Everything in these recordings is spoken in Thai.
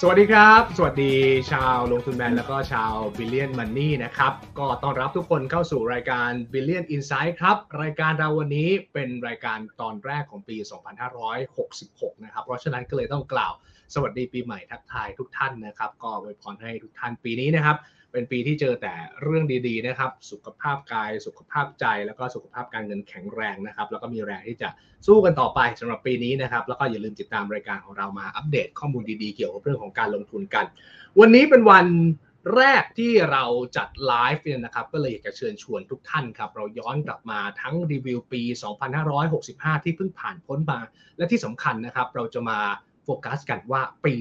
สวัสดีครับ สวัสดีชาวลงทุนแมนแล้วก็ชาว Billion Money นะครับ ก็ต้อนรับทุกคนเข้าสู่รายการ Billion Insight ครับ รายการเราวันนี้เป็นรายการตอนแรกของปี 2566 นะครับ เพราะฉะนั้นก็เลยต้องกล่าวสวัสดีปีใหม่ทักทายทุกท่านนะครับ ก็อวยพรให้ทุกท่านปีนี้นะครับ เป็นปีที่เจอแต่เรื่องดีๆนะครับ สุขภาพกาย สุขภาพใจ แล้วก็สุขภาพการเงินแข็งแรงนะครับ แล้วก็มีแรงที่จะสู้กันต่อไปสำหรับปีนี้นะครับ แล้วก็อย่าลืมติดตามรายการของเรามาอัปเดตข้อมูลดีๆ เกี่ยวกับเรื่องของการลงทุนกัน วันนี้เป็นวันแรกที่เราจัดไลฟ์เนี่ยนะครับ ก็เลยอยากจะเชิญชวนทุกท่านครับ เราย้อนกลับมาทั้งรีวิวปี 2565 ที่เพิ่งผ่านพ้นมา และที่สำคัญนะครับ เราจะมา โฟกัสกันว่าปี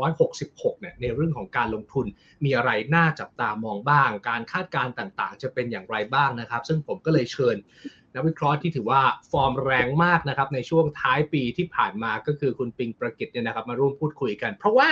2566 เนี่ยในเรื่องของการลงทุนมีอะไรน่าจับตามองบ้าง การคาดการณ์ต่างๆ จะเป็นอย่างไรบ้างนะครับ ซึ่งผมก็เลยเชิญนักวิเคราะห์ที่ถือว่าฟอร์มแรงมากนะครับในช่วงท้ายปีที่ผ่านมาก็คือคุณปิงประกิตเนี่ยนะครับมาร่วมพูดคุยกัน เพราะว่า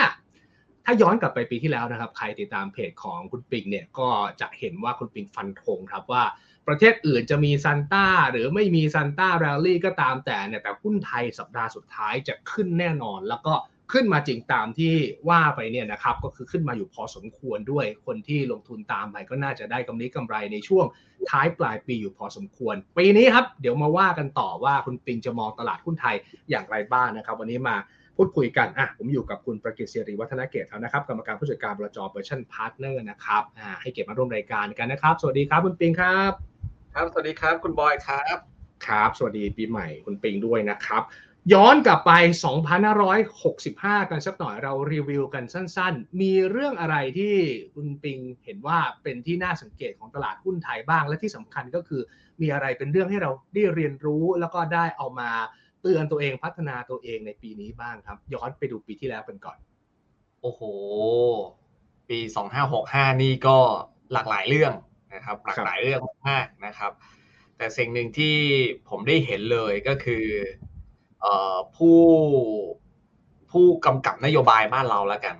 ถ้าย้อนกลับไปปีที่แล้วนะครับ ใครติดตามเพจของคุณปิงเนี่ยก็จะเห็นว่าคุณปิงฟันธงครับว่า ประเทศอื่นจะมีซันต้าหรือไม่มี Santa Rally ก็ตามแต่เนี่ยแต่หุ้นไทยสัปดาห์สุดท้ายจะขึ้นแน่นอน แล้วก็ขึ้นมาจริงตามที่ว่าไปเนี่ยนะครับก็คือขึ้นมาอยู่พอสมควรด้วยคนที่ลงทุนตามไปก็น่าจะได้กำไรกำไรในช่วงท้ายปลายปีอยู่พอสมควร ปีนี้ครับเดี๋ยวมาว่ากันต่อว่าคุณปิงจะมองตลาดหุ้นไทยอย่างไรบ้างนะครับ วันนี้มาพูดคุยกันอะผมอยู่กับคุณประกิตสิริวัฒนเกตุแล้วนะครับกรรมการผู้จัดการบลจ. Merchant Partners นะครับอ่าให้เกียรติมาร่วมรายการกันนะครับ สวัสดีครับคุณปิงครับ ครับ สวัสดีครับ คุณบอยครับครับ สวัสดีปีใหม่คุณปิงด้วยนะครับ ย้อนกลับไป 2565 กันสักหน่อยเรารีวิวกันสั้นๆ มีเรื่องอะไรที่คุณปิงเห็นว่าเป็นที่น่าสังเกตของตลาดหุ้นไทยบ้าง และที่สำคัญก็คือมีอะไรเป็นเรื่องให้เราได้เรียนรู้แล้วก็ได้เอามาเตือนตัวเองพัฒนาตัวเองในปีนี้บ้างครับ ย้อนไปดูปีที่แล้วกันก่อน โอ้โห ปี 2565 นี่ก็หลากหลายเรื่อง นะครับหลากหลายเรื่องมากนะครับ แต่สิ่งหนึ่งที่ผมได้เห็นเลยก็คือเอ่อผู้ผู้กำกับนโยบายบ้านเราแล้วกัน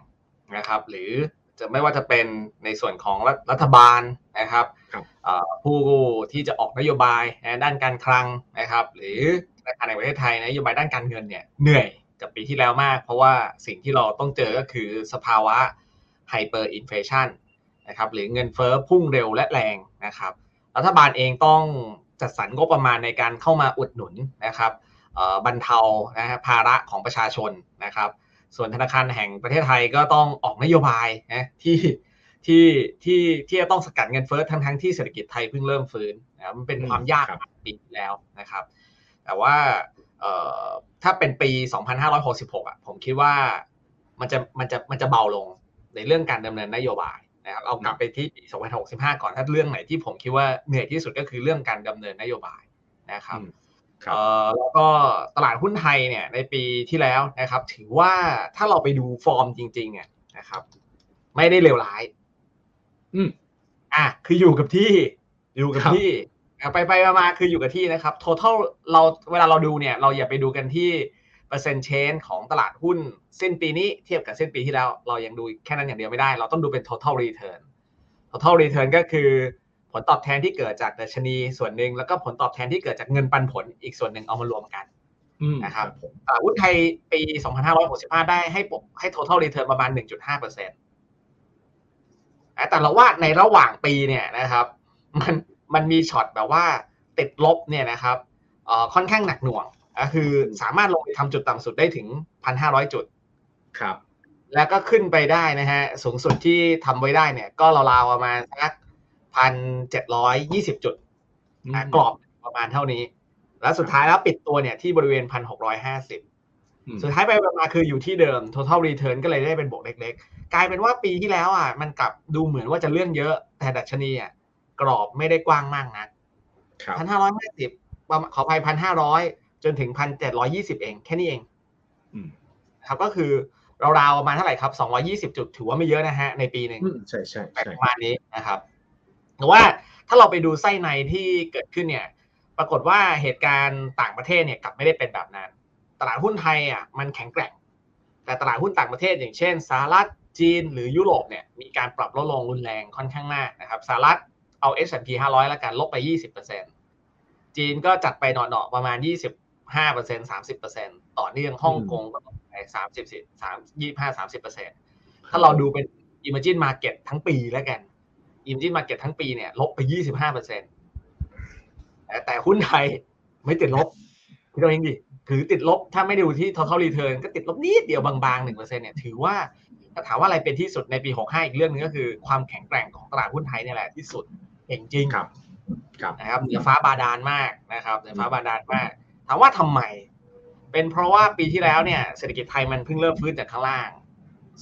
นะครับ หรือจะไม่ว่าจะเป็นในส่วนของรัฐรัฐบาลนะครับครับเอ่อผู้ที่จะออกนโยบายนะด้านการคลังนะครับ หรือธนาคารแห่งประเทศไทยนโยบายด้านการเงินเนี่ยเหนื่อยกับปีที่แล้วมาก เพราะว่าสิ่งที่เราต้องเจอก็คือสภาวะ hyperinflation นะครับหรือเงินเฟ้อพุ่งเร็วและแรงนะครับ รัฐบาลเองต้องจัดสรรงบประมาณในการเข้ามาอุดหนุนนะครับเอ่อบรรเทานะฮะภาระของประชาชนนะครับ ส่วนธนาคารแห่งประเทศไทยก็ต้องออกนโยบายนะที่ที่ที่ที่จะต้องสกัดเงินเฟ้อทั้งทั้งที่เศรษฐกิจไทยเพิ่งเริ่มฟื้นนะครับมันเป็นความยากครับปีที่แล้วนะครับ แต่ว่าเอ่อถ้าเป็นปี 2566อะผมคิดว่ามันจะมันจะมันจะเบาลงในเรื่องการดำเนินนโยบาย นะครับเอากลับไปที่ปี2565 ก่อนถ้าเรื่องไหนที่ผมคิดว่าเหนื่อยที่สุดก็คือเรื่องการดำเนินนโยบายนะครับอืมครับเอ่อแล้วก็ตลาดหุ้นไทยเนี่ยในปีที่แล้วนะครับ ถือว่าถ้าเราไปดูฟอร์มจริงๆอะนะครับ ไม่ได้เลวร้าย อืมอะคืออยู่กับที่ อยู่กับครับที่อะไปไปมาๆคืออยู่กับที่นะครับ total เราเวลาเราดูเนี่ย เราอย่าไปดูกันที่ เปอร์เซ็นต์เชนของตลาดหุ้นสิ้นปีนี้เทียบกับสิ้นปีที่แล้ว เรายังดูแค่นั้นอย่างเดียวไม่ได้ เราต้องดูเป็น total return total return ก็คือผลตอบแทนที่เกิดจากดัชนีส่วนหนึ่งแล้วก็ผลตอบแทนที่เกิดจากเงินปันผลอีกส่วนหนึ่งเอามารวมกันอืมนะครับผมตลาดหุ้นไทยปี 2565 ได้ให้ปกให้ total return ประมาณ 1.5เปอร์เซ็นต์แต่เราว่าในระหว่างปีเนี่ยนะครับ มันมันมีช็อตแบบว่าติดลบเนี่ยนะครับเอ่อค่อนข้างหนักหน่วง ก็คือสามารถลงไปทำจุดต่ำสุดได้ถึง 1,500 จุดครับ แล้วก็ขึ้นไปได้นะฮะ สูงสุดที่ทำไว้ได้เนี่ย ก็ราวๆประมาณสักพันเจ็ดร้อยยี่สิบจุดอะกรอบประมาณเท่านี้ แล้วสุดท้ายแล้วปิดตัวเนี่ยที่บริเวณพันหกร้อยห้าสิบอืมสุดท้ายไปมาคืออยู่ที่เดิม total return ก็เลยได้เป็นบวกเล็กๆ กลายเป็นว่าปีที่แล้วอะมันกลับดูเหมือนว่าจะเลื่อนเยอะ แต่ดัชนีอะกรอบไม่ได้กว้างมากนักครับพันห้าร้อยห้าสิบขออภัยพันห้าร้อย จนถึงพันเจ็ดร้อยี่สิบเองแค่นี้เองอืมครับก็คือราวๆประมาณเท่าไหร่ครับสองร้อยี่สิบจุดถือว่าไม่เยอะนะฮะในปีหนึ่งอืมใช่ใช่แต่ใช่ประมาณนี้นะครับแต่ว่าถ้าเราไปดูไส้ในที่เกิดขึ้นเนี่ย ปรากฏว่าเหตุการณ์ต่างประเทศเนี่ยกลับไม่ได้เป็นแบบนั้น ตลาดหุ้นไทยอะมันแข็งแกร่ง แต่ตลาดหุ้นต่างประเทศ อย่างเช่นสหรัฐจีนหรือยุโรปเนี่ยมีการปรับลดลงรุนแรงค่อนข้างมากนะครับสหรัฐเอา S&P 500 แล้วกันลบไป 20%จีนก็จัดไปหน่อๆประมาณ 25% 30%ต่อเนื่องฮ่องกงก็ลบไปสามสิบสามยี่ห้าสามสิบเปอร์เซ็นถ้าเราดูเป็น Emerging Market ทั้งปีแล้วกัน Emerging Market ทั้งปีเนี่ยลบไปยี่สิบห้าเปอร์เซ็นแต่หุ้นไทยไม่ติดลบพี่เราเองดิถือติดลบถ้าไม่ดูที่ total return ก็ติดลบนิดเดียวบางๆหนึ่งเปอร์เซ็นเนี่ยถือว่าถ้าถามว่าอะไรเป็นที่สุดในปีหกห้าอีกเรื่องนึงก็คือความแข็งแกร่งของตลาดหุ้นไทยนี่แหละที่สุดเก่งจริงครับครับนะครับเหนือฟ้าบาดาลมากนะครับเหนือฟ้าบาดาลมาก ถามว่าทำไม เป็นเพราะว่าปีที่แล้วเนี่ยเศรษฐกิจไทยมันเพิ่งเริ่มฟื้นจากข้างล่าง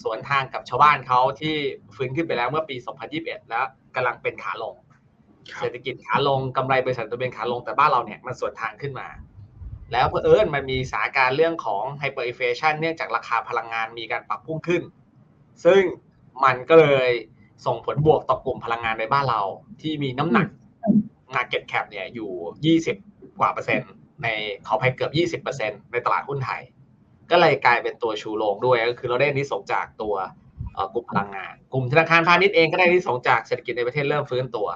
สวนทางกับชาวบ้านเขาที่ฟื้นขึ้นไปแล้วเมื่อปี 2021 แล้วกำลังเป็นขาลง เศรษฐกิจขาลงกำไรบริษัทก็เป็นขาลงแต่บ้านเราเนี่ยมันสวนทางขึ้นมา แล้วเพอเอิญมันมีสถานการณ์เรื่องของ hyperinflation เนื่องจากราคาพลังงานมีการปรับพุ่งขึ้น ซึ่งมันก็เลยส่งผลบวกต่อกลุ่มพลังงานในบ้านเราที่มีน้ำหนัก Market Cap เนี่ยอยู่ 20 กว่าเปอร์เซ็นต์ ในขอภัยเกือบ 20เปอร์เซ็นต์ในตลาดหุ้นไทย ก็เลยกลายเป็นตัวชูโรงด้วยก็คือเราได้นิสงจากตัวกลุ่มพลังงาน กลุ่มธนาคารพาณิชย์เองก็ได้นิสงจากเศรษฐกิจในประเทศเริ่มฟื้นตัว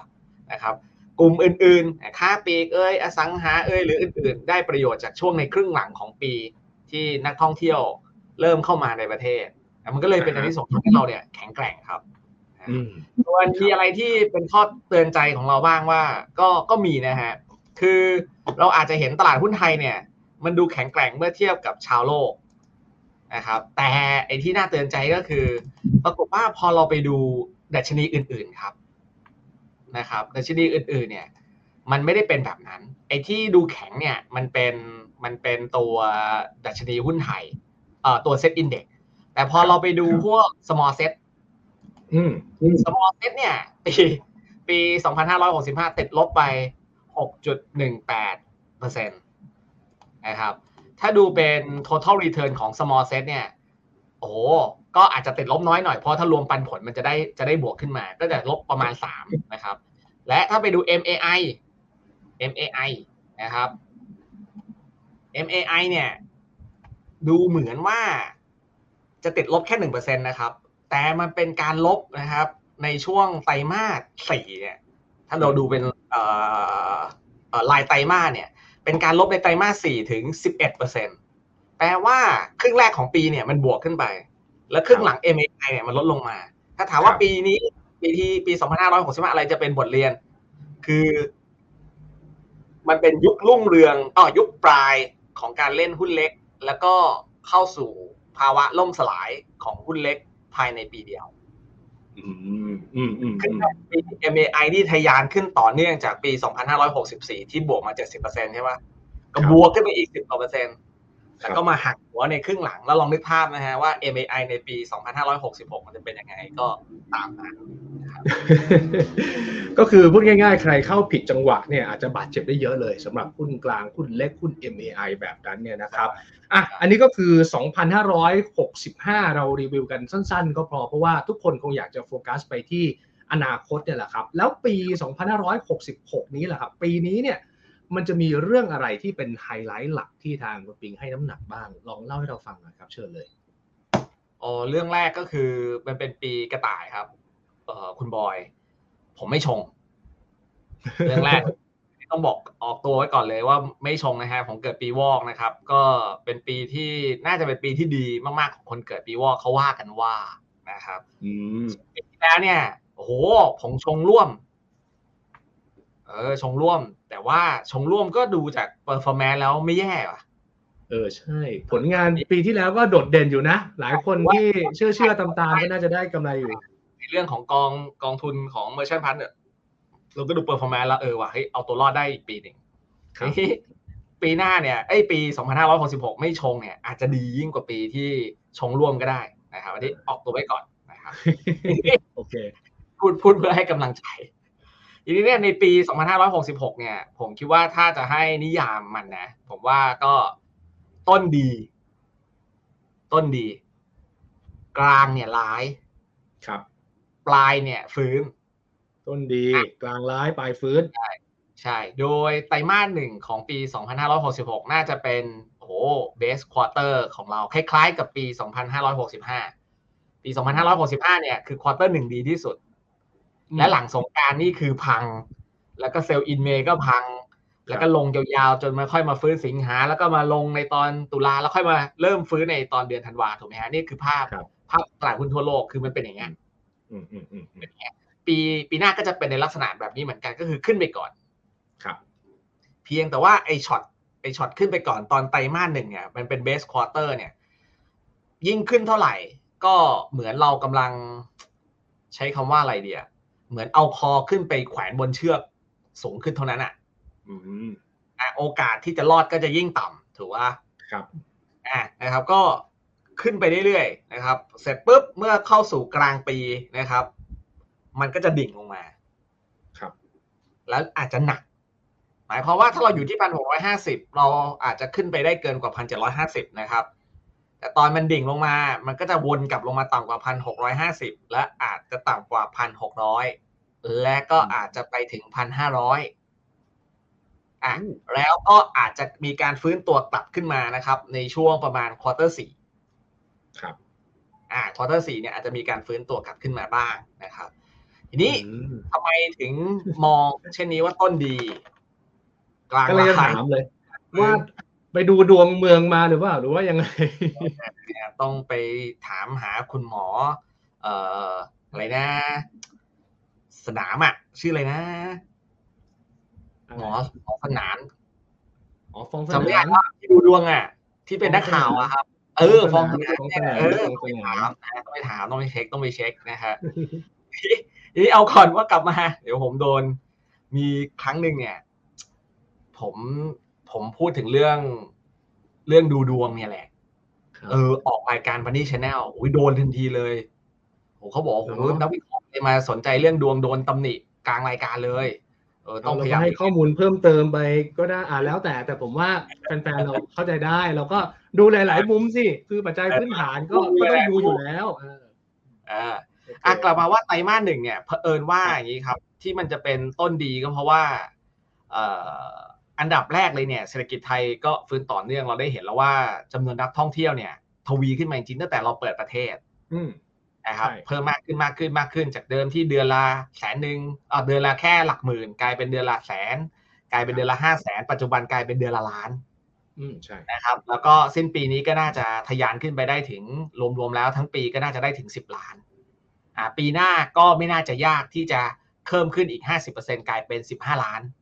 นะครับกลุ่มอื่นๆค้าปลีกเอ้ยอสังหาเอ้ยหรืออื่นๆ ได้ประโยชน์จากช่วงในครึ่งหลังของปีที่นักท่องเที่ยวเริ่มเข้ามาในประเทศ มันก็เลยเป็นอันที่ส่งทำให้เราเนี่ยแข็งแกร่งครับส่วนมีอะไรที่เป็นข้อเตือนใจของเราบ้างว่า ก็ก็มีนะฮะ คือเราอาจจะเห็นตลาดหุ้นไทยเนี่ย มันดูแข็งแกร่งเมื่อเทียบกับชาวโลกนะครับ แต่ไอ้ที่น่าเตือนใจก็คือ ปรากฏว่าพอเราไปดูดัชนีอื่น ๆครับนะครับดัชนีอื่น ๆ เนี่ย มันไม่ได้เป็นแบบนั้น ไอ้ที่ดูแข็งเนี่ยมันเป็นมันเป็นตัวดัชนีหุ้นไทยเอ่อตัวเซ็ตอินเด็กแต่พอเราไปดูพวก small set อืม small set เนี่ยปีปี 2565 ติดลบไป 6.18เปอร์เซ็นะครับ ถ้าดูเป็น total return ของ small set เนี่ย โอ้ก็อาจจะติดลบน้อยหน่อย เพราะถ้ารวมปันผลมันจะได้จะได้บวกขึ้นมา ก็จะลบประมาณ 3 นะครับ และถ้าไปดู MAI MAI นะครับ MAI เนี่ย ดูเหมือนว่าจะติดลบแค่หนึ่งเปอร์เซ็นตนะครับ แต่มันเป็นการลบนะครับในช่วงไตรมาสสี่เนี่ย ถ้าเราดูเป็นเอ่อลายไตรมาสเนี่ย เป็นการลบในไตรมาสสี่ถึงสิบเอ็ดเปอร์เซ็นแปลว่าครึ่งแรกของปีเนี่ยมันบวกขึ้นไป แล้วครึ่งหลัง MAI เนี่ยมันลดลงมา ถ้าถามว่าปีนี้ ปีที่ปีสองพันห้าร้อยหกสิบอะไรจะเป็นบทเรียน คือ มันเป็นยุครุ่งเรืองอ๋อยุคปลายของการเล่นหุ้นเล็ก แล้วก็เข้าสู่ภาวะล่มสลายของหุ้นเล็กภายในปีเดียว ขึ้นปี MAI ที่ทะยานขึ้นต่อเนื่องจากปี 2564 ที่บวกมา 70%ใช่ไหมก็บวกขึ้นไปอีก 10กว่าเปอร์เซ็นต์ แล้วก็มาหักหัวในครึ่งหลังแล้วลองนึกภาพนะฮะว่า MAI ในปี 2566 มันจะเป็นยังไงก็ตามนั้นก็คือพูดง่ายๆ ใครเข้าผิดจังหวะเนี่ยอาจจะบาดเจ็บได้เยอะเลยสำหรับหุ้นกลางหุ้นเล็กหุ้น MAI แบบนั้นเนี่ยนะครับอะอันนี้ก็คือ 2,565 เรารีวิวกันสั้นๆ ก็พอเพราะว่าทุกคนคงอยากจะโฟกัสไปที่อนาคตเนี่ยแหละครับ แล้วปี 2,566 นี้แหละครับ ปีนี้เนี่ย มันจะมีเรื่องอะไรที่เป็นไฮไลท์หลักที่ทางคุณปิงให้น้ำหนักบ้าง ลองเล่าให้เราฟังหน่อยครับ เชิญเลยอ๋อเรื่องแรกก็คือมันเป็นปีกระต่ายครับ เอ่อคุณบอย ผมไม่ชง เรื่องแรก ต้องบอกออกตัวไว้ก่อนเลยว่าไม่ชงนะฮะผมเกิดปีวอกนะครับ ก็เป็นปีที่น่าจะเป็นปีที่ดีมากๆของคนเกิดปีวอกเขาว่ากันว่านะครับอืมปีที่แล้วเนี่ยโอ้โหผมชงร่วม เออชงร่วม แต่ว่าชงร่วมก็ดูจาก performance แล้วไม่แย่ว่ะ เออใช่ ผลงานปีที่แล้วก็โดดเด่นอยู่นะ หลายคนที่เชื่อเชื่อตามๆก็น่าจะได้กำไรอยู่ ในเรื่องของกองกองทุนของ Merchant Partners เนี่ยเราก็ดู performance แล้วเออว่ะเฮ้ยเอาตัวรอดได้อีกปีหนึ่งปีหน้าเนี่ยไอ้ปี 2566 ไม่ชงเนี่ย อาจจะดียิ่งกว่าปีที่ชงร่วมก็ได้นะครับอันนี้ออกตัวไว้ก่อนนะครับโอเค พูดพูดเพื่อให้กำลังใจ ทีนี้เนี่ยในปี 2566 เนี่ย ผมคิดว่าถ้าจะให้นิยามมันนะ ผมว่าก็ต้นดี ต้นดี กลางเนี่ยร้าย ครับ ปลายเนี่ย ฟื้น ต้นดี กลางร้ายปลายฟื้น ใช่ใช่ โดยไตรมาสหนึ่งของปี 2566 น่าจะเป็นโอ้โห best quarter ของเรา คล้ายๆ กับปี 2565 ปี 2565 เนี่ย คือ quarter หนึ่งดีที่สุด และหลังสงกรานต์นี่คือพัง แล้วก็ sell in May ก็พัง แล้วก็ลงยาวๆจนมาค่อยมาฟื้นสิงหา แล้วก็มาลงในตอนตุลาแล้วค่อยมาเริ่มฟื้นในตอนเดือนธันวาถูกไหมฮะนี่คือภาพครับภาพตลาดหุ้นทั่วโลกคือมันเป็นอย่างเงี้ยอืมอืมอืมอืมปีปีหน้าก็จะเป็นในลักษณะแบบนี้เหมือนกันก็คือขึ้นไปก่อน ครับ เพียงแต่ว่าไอช็อตไอช็อตขึ้นไปก่อนตอนไตรมาสหนึ่งเนี่ยมันเป็น best quarter เนี่ย ยิ่งขึ้นเท่าไหร่ ก็เหมือนเรากำลังใช้คำว่าอะไรเดีย เหมือนเอาคอขึ้นไปแขวนบนเชือกสูงขึ้นเท่านั้นอะอืมอะโอกาสที่จะรอดก็จะยิ่งต่ำถูกว่าครับอะนะครับ ก็ขึ้นไปเรื่อยๆนะครับ เสร็จปุ๊บเมื่อเข้าสู่กลางปีนะครับ มันก็จะดิ่งลงมา ครับ แล้วอาจจะหนัก หมายความว่าถ้าเราอยู่ที่พันหกร้อยห้าสิบเราอาจจะขึ้นไปได้เกินกว่าพันเจ็ดร้อยห้าสิบนะครับ แต่ตอนมันดิ่งลงมา มันก็จะวนกลับลงมาต่ำกว่าพันหกร้อยห้าสิบและอาจจะต่ำกว่าพันหกร้อยและก็อาจจะไปถึงพันห้าร้อยอะแล้วก็อาจจะมีการฟื้นตัวกลับขึ้นมานะครับ ในช่วงประมาณควอเตอร์สี่ครับ อ่าควอเตอร์สี่เนี่ยอาจจะมีการฟื้นตัวกลับขึ้นมาบ้างนะครับ ทีนี้อืมทำไมถึงมองเช่นนี้ว่าต้นดีกลางก็เลยจะราคาถามเลยว่า ไปดูดวงเมืองมาหรือเปล่าหรือว่ายังไงเนี่ยต้องไปถามหาคุณหมอ เอ่ออะไรนะ สนามอะ ชื่ออะไรนะ หมอหมอสนามอ๋อฟองสจำไม่นาได้มว่าที่ดูดวงอะ ที่เป็นนักข่าวอะครับ เออ ฟองสนามฟองสเนี่ยนามเออฟองต้องสไปนามถามนะต้องไปถามต้องไปเช็คต้องไปเช็คนะฮะทีนี้เอาก่อนว่ากลับมา เดี๋ยวผมโดน มีครั้งหนึ่งเนี่ย ผม ผมพูดถึงเรื่องเรื่องดูดวงเนี่ยแหละครับเออ ออกรายการบันนี่ชาแนลอุ้ยโดนทันทีเลยโหเขาบอกว่าโหเหรอนักวิเคราะห์เลยมาสนใจเรื่องดวงโดนตำหนิกลางรายการเลย เออต้ต้อองงพยายามให้ข้อมูลเพิ่มเติมไปก็ได้อ่าแล้วแต่แต่ผมว่าแฟนๆเราเข้าใจได้ เราก็ดูหลาย ๆ มุมสิ คือปัจจัยพื้นฐานก็ก็ต้องดูอยู่แล้วเอออ่าอะกลับมาว่าไตรมาสหนึ่งเนี่ยเผอิญว่าอย่างนี้ครับ ที่มันจะเป็นต้นดีก็เพราะว่า เอ่อ อันดับแรกเลยเนี่ยเศรษฐกิจไทยก็ฟื้นต่อเนื่องเราได้เห็นแล้วว่าจำนวนนักท่องเที่ยวเนี่ย ทวีขึ้นมาจริงๆตั้งแต่เราเปิดประเทศ อืมนะครับใช่เพิ่มมากขึ้นมากขึ้นมากขึ้นจากเดิมที่เดือนละแสนหนึ่งเออเดือนละแค่หลักหมื่น กลายเป็นเดือนละแสน กลายเป็นเดือนละห้าแสนปัจจุบันกลายเป็นเดือนละล้าน อืมใช่นะครับ แล้วก็สิ้นปีนี้ก็น่าจะทะยานขึ้นไปได้ถึงรวมๆแล้วทั้งปีก็น่าจะได้ถึงสิบล้านอ่าปีหน้าก็ไม่น่าจะยากที่จะเพิ่มขึ้นอีก50%กลายเป็น15ล้านครับ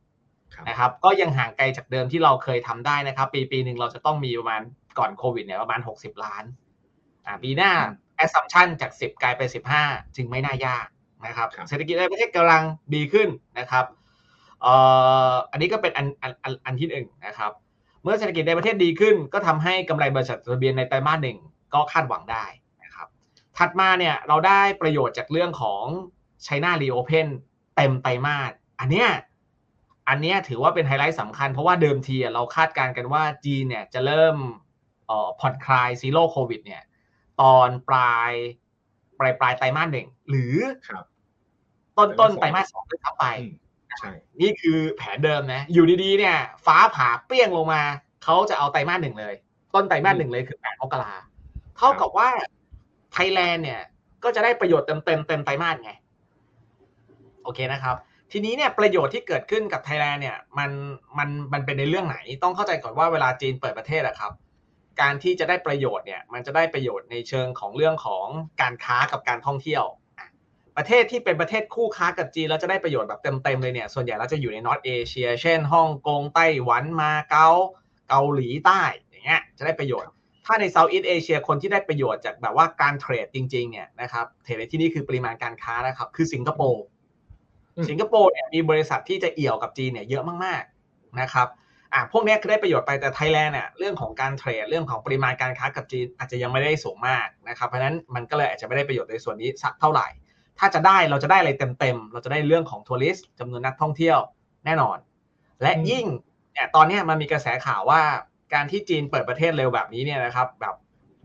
นะครับก็ยังห่างไกลจากเดิมที่เราเคยทำได้นะครับ ปีปีหนึ่งเราจะต้องมีประมาณก่อนโควิดเนี่ยประมาณ 60 ล้านอ่าปีหน้า assumption จาก 10 กลายเป็น15 จึงไม่น่ายากนะครับครับเศรษฐกิจในประเทศกำลังดีขึ้นนะครับเอ่ออันนี้ก็เป็นอันอันอันอันที่หนึ่งนะครับ เมื่อเศรษฐกิจในประเทศดีขึ้น ก็ทำให้กำไรบริษัทจดทะเบียนในไตรมาสหนึ่งก็คาดหวังได้นะครับ ถัดมาเนี่ยเราได้ประโยชน์จากเรื่องของ China Reopen เต็มไตรมาสอันเนี้ย อันเนี้ยถือว่าเป็นไฮไลท์สำคัญ เพราะว่าเดิมทีอะเราคาดการณ์กันว่าจีนเนี่ยจะเริ่มเอ่อผ่อนคลาย zero COVID เนี่ยตอนปลายปลายปลายไตรมาสหนึ่งหรือครับ ต้นต้นไตไตรรมามาสสสสอองงด้วยซ้ำไปอืมใช่นี่คือแผนเดิมนะ อยู่ดีๆเนี่ย ฟ้าผ่าเปรี้ยงลงมา เขาจะเอาไตรมาสหนึ่งเลย ต้นไตรมาสหนึ่งเลยคือแปดมกราเท่ากับว่าไทยแลนด์เนี่ย ก็จะได้ประโยชน์เต็มเต็มๆเต็มไตรมาสไง โอเคนะครับ ทีนี้เนี่ยประโยชน์ที่เกิดขึ้นกับไทยแลนด์เนี่ยมันมันมันเป็นในเรื่องไหน ต้องเข้าใจก่อนว่าเวลาจีนเปิดประเทศอะครับ การที่จะได้ประโยชน์เนี่ยมันจะได้ประโยชน์ในเชิงของเรื่องของการค้ากับการท่องเที่ยว ประเทศที่เป็นประเทศคู่ค้ากับจีนแล้วจะได้ประโยชน์แบบเต็มๆเลยเนี่ยส่วนใหญ่แล้วจะอยู่ใน North Asia เช่นฮ่องกงไต้หวันมาเก๊าเกาหลีใต้อย่างเงี้ยจะได้ประโยชน์ถ้าใน Southeast Asia คนที่ได้ประโยชน์จากแบบว่าการ trade จริงๆเนี่ยนะครับ trade ในที่นี่คือปริมาณการค้านะครับคือสิงคโปร์ สิงคโปร์เนี่ยมีบริษัทที่จะเอี่ยวกับจีนเนี่ยเยอะมากๆนะครับอะพวกเนี้ยคือได้ประโยชน์ไปแต่ไทยแลนด์เนี่ยเรื่องของการเทรดเรื่องของปริมาณการค้ากับจีนอาจจะยังไม่ได้สูงมากนะครับเพราะฉะนั้นมันก็เลยอาจจะไม่ได้ประโยชน์ในส่วนนี้สักเท่าไหร่ ถ้าจะได้เราจะได้อะไรเต็มๆเราจะได้เรื่องของทัวริสต์จำนวนนักท่องเที่ยวแน่นอน และอืมยิ่งเนี่ยตอนเนี้ยมันมีกระแสข่าวว่าการที่จีนเปิดประเทศเร็วแบบนี้เนี่ยนะครับแบบ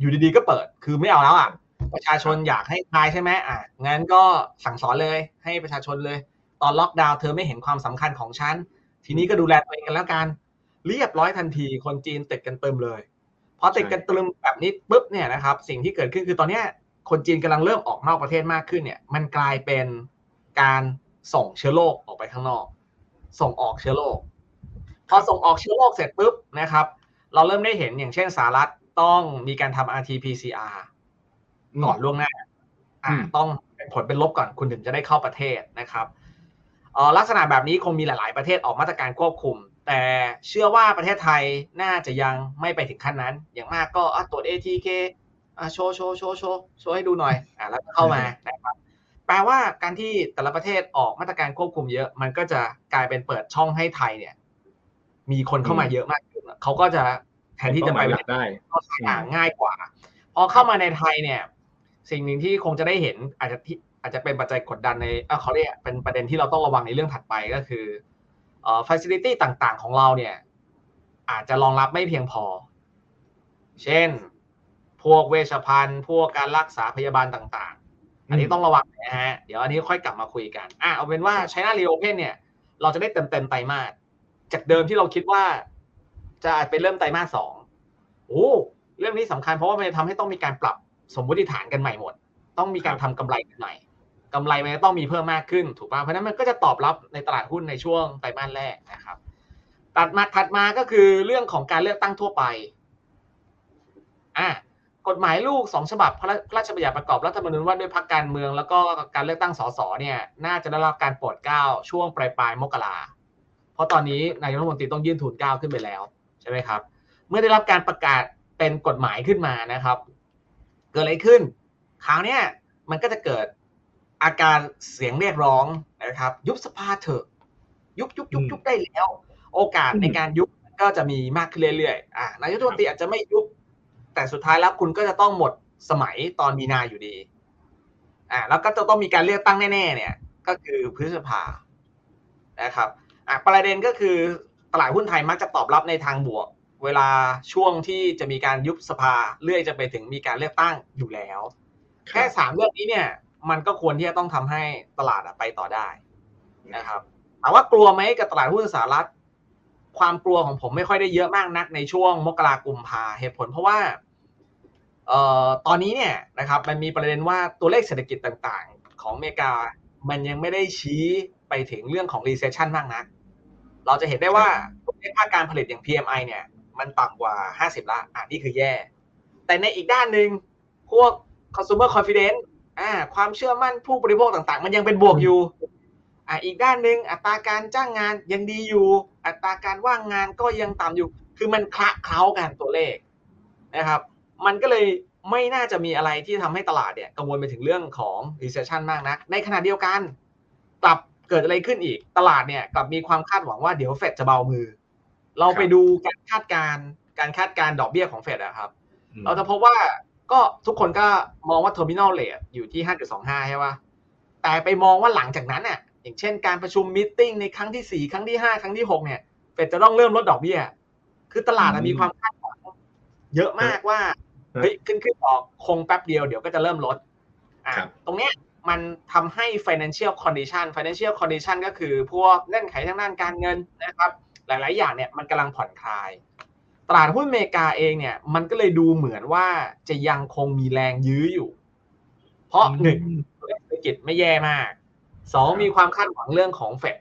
อยู่ดีๆก็เปิดคือไม่เอาแล้วอะประชาชนอยากให้คลายใช่ไหมอะงั้นก็สั่งสอนเลยให้ประชาชนเลย ตอนล็อกดาวน์เธอไม่เห็นความสำคัญของฉัน ทีนี้ก็ดูแลตัวเองกันแล้วกัน เรียบร้อยทันที คนจีนติดกันเติมเลย พอติดกันเติมแบบนี้ปุ๊บเนี่ยนะครับ สิ่งที่เกิดขึ้นคือตอนเนี้ยคนจีนกำลังเริ่มออกนอกประเทศมากขึ้นเนี่ย มันกลายเป็นการส่งเชื้อโรคออกไปข้างนอก ส่งออกเชื้อโรค พอส่งออกเชื้อโรคเสร็จปุ๊บนะครับ เราเริ่มได้เห็นอย่างเช่นสหรัฐต้องมีการทำ rt-pcr ก่อนล่วงหน้าอ่าต้องผลเป็นลบก่อนคุณถึงจะได้เข้าประเทศนะครับ ลักษณะแบบนี้คงมีหลาย ๆ ประเทศออกมาตรการควบคุม แต่เชื่อว่าประเทศไทยน่าจะยังไม่ไปถึงขั้นนั้น อย่างมากก็ตรวจ ATK โชว์โชว์โชว์โชว์โชว์ให้ดูหน่อยอ่าแล้วเข้ามานะครับแปลว่าการที่แต่ละประเทศออกมาตรการควบคุมเยอะ มันก็จะกลายเป็นเปิดช่องให้ไทยเนี่ย มีคนเข้ามาเยอะมากขึ้นเขาก็จะแทนที่จะไปได้ก็ง่ายกว่า พอเข้ามาในไทยเนี่ย สิ่งหนึ่งที่คงจะได้เห็นอาจจะที่ อาจจะเป็นปัจจัยกดดันในเขาเรียกเป็นประเด็นที่เราต้องระวังในเรื่องถัดไปก็คือเอ่อ facility ต่างๆ ของเราเนี่ย อาจจะรองรับไม่เพียงพอ เช่น พวกเวชภัณฑ์ พวกการรักษาพยาบาลต่างๆ อันนี้ต้องระวังนะฮะ เดี๋ยวอันนี้ค่อยกลับมาคุยกันอะเอาเป็นว่าใช้หน้ารีโอเพนเนี่ย เราจะได้เต็มเต็มไตรมาสจากเดิมที่เราคิดว่า จะอาจไปเริ่มไตรมาสสองโอ้เรื่องนี้สำคัญเพราะว่ามันจะทำให้ต้องมีการปรับสมมติฐานกันใหม่หมด ต้องมีการทำกำไรกันใหม่ กำไรมันต้องมีเพิ่มมากขึ้นถูกป่ะเพราะนั้นมันก็จะตอบรับในตลาดหุ้นในช่วงไตรมาสแรกนะครับ ตัดมาถัดมาก็คือเรื่องของการเลือกตั้งทั่วไปอะกฎหมายลูกสองฉบับพระราชบัญญัติประกอบรัฐธรรมนูญว่าด้วยพรรคการเมือง แล้วก็การเลือกตั้งสสเนี่ยน่าจะได้รับการโปรดเกล้าช่วงปลายปลายมกราเพราะตอนนี้นายกรัฐมนตรีต้องยื่นทุนเกล้าขึ้นไปแล้วใช่ไหมครับ เมื่อได้รับการประกาศเป็นกฎหมายขึ้นมานะครับ เกิดอะไรขึ้นคราวนี้มันก็จะเกิด อาการเสียงเรียกร้องนะครับ ยุบสภาเถอะ ยุบยุบยุบยุบได้แล้ว โอกาสในการยุบก็จะมีมากขึ้นเรื่อยๆอ่านายกรัฐมนตรีอาจจะไม่ยุบ แต่สุดท้ายแล้วคุณก็จะต้องหมดสมัยตอนมีนาอยู่ดีอ่าแล้วก็จะต้องมีการเลือกตั้งแน่ๆเนี่ย ก็คือพฤษภานะครับอะประเด็นก็คือตลาดหุ้นไทยมักจะตอบรับในทางบวก เวลาช่วงที่จะมีการยุบสภาเรื่อยจะไปถึงมีการเลือกตั้งอยู่แล้ว แค่สามเรื่องนี้เนี่ย มันก็ควรที่จะต้องทำให้ตลาดไปต่อได้นะครับถามว่ากลัวไหมกับตลาดหุ้นสหรัฐ ความกลัวของผมไม่ค่อยได้เยอะมากนักในช่วงมกราคมพาเหตุผลเพราะว่าเอ่อตอนนี้เนี่ยนะครับมันมีประเด็นว่าตัวเลขเศรษฐกิจต่างๆ ของอเมริกา มันยังไม่ได้ชี้ไปถึงเรื่องของ recession มากนัก เราจะเห็นได้ว่าตัวเลขภาคการผลิตอย่าง PMI เนี่ย มันต่ำกว่า 50 ละอ่านี่คือแย่ แต่ในอีกด้านหนึ่งพวก consumer confidence อ่า ความเชื่อมั่นผู้บริโภคต่าง ๆ มันยังเป็นบวกอยู่ อ่าอีกด้านหนึ่งอัตราการจ้างงานยังดีอยู่ อัตราการว่างงานก็ยังต่ำอยู่ คือมันคละเคล้ากันตัวเลขนะครับ มันก็เลยไม่น่าจะมีอะไรที่ทำให้ตลาดเนี่ยกังวลไปถึงเรื่องของ recession มากนะในขณะเดียวกันกลับเกิดอะไรขึ้นอีก ตลาดเนี่ยกลับมีความคาดหวังว่าเดี๋ยวเฟดจะเบามือ เราไปดูการคาดการการคาดการดอกเบี้ยของเฟดอะครับ เราจะพบว่า ก็ทุกคนก็มองว่า terminal rate อยู่ที่ 5.25 ใช่ป่ะแต่ไปมองว่าหลังจากนั้นเนี่ยอย่างเช่นการประชุมมิ팅ในครั้งที่ 4 ครั้งที่ 5 ครั้งที่ 6 เนี่ยเฟดจะต้องเริ่มลดดอกเบี้ย คือตลาดมีความคาดหวังเยอะมากว่าเฮ้ยขึ้นขึ้นออกคงแป๊บเดียวเดี๋ยวก็จะเริ่มลดอ่าตรงเนี้ยมันทำให้ financial condition financial condition ก็คือพวกเงื่อนไขทางด้านการเงินนะครับ หลาย ๆ อย่างเนี่ยมันกำลังผ่อนคลาย ตลาดหุ้นอเมริกาเองเนี่ยมันก็เลยดูเหมือนว่าจะยังคงมีแรงยื้ออยู่ เพราะหนึ่งเศรษฐกิจไม่แย่มากสองมีความคาดหวังเรื่องของเฟด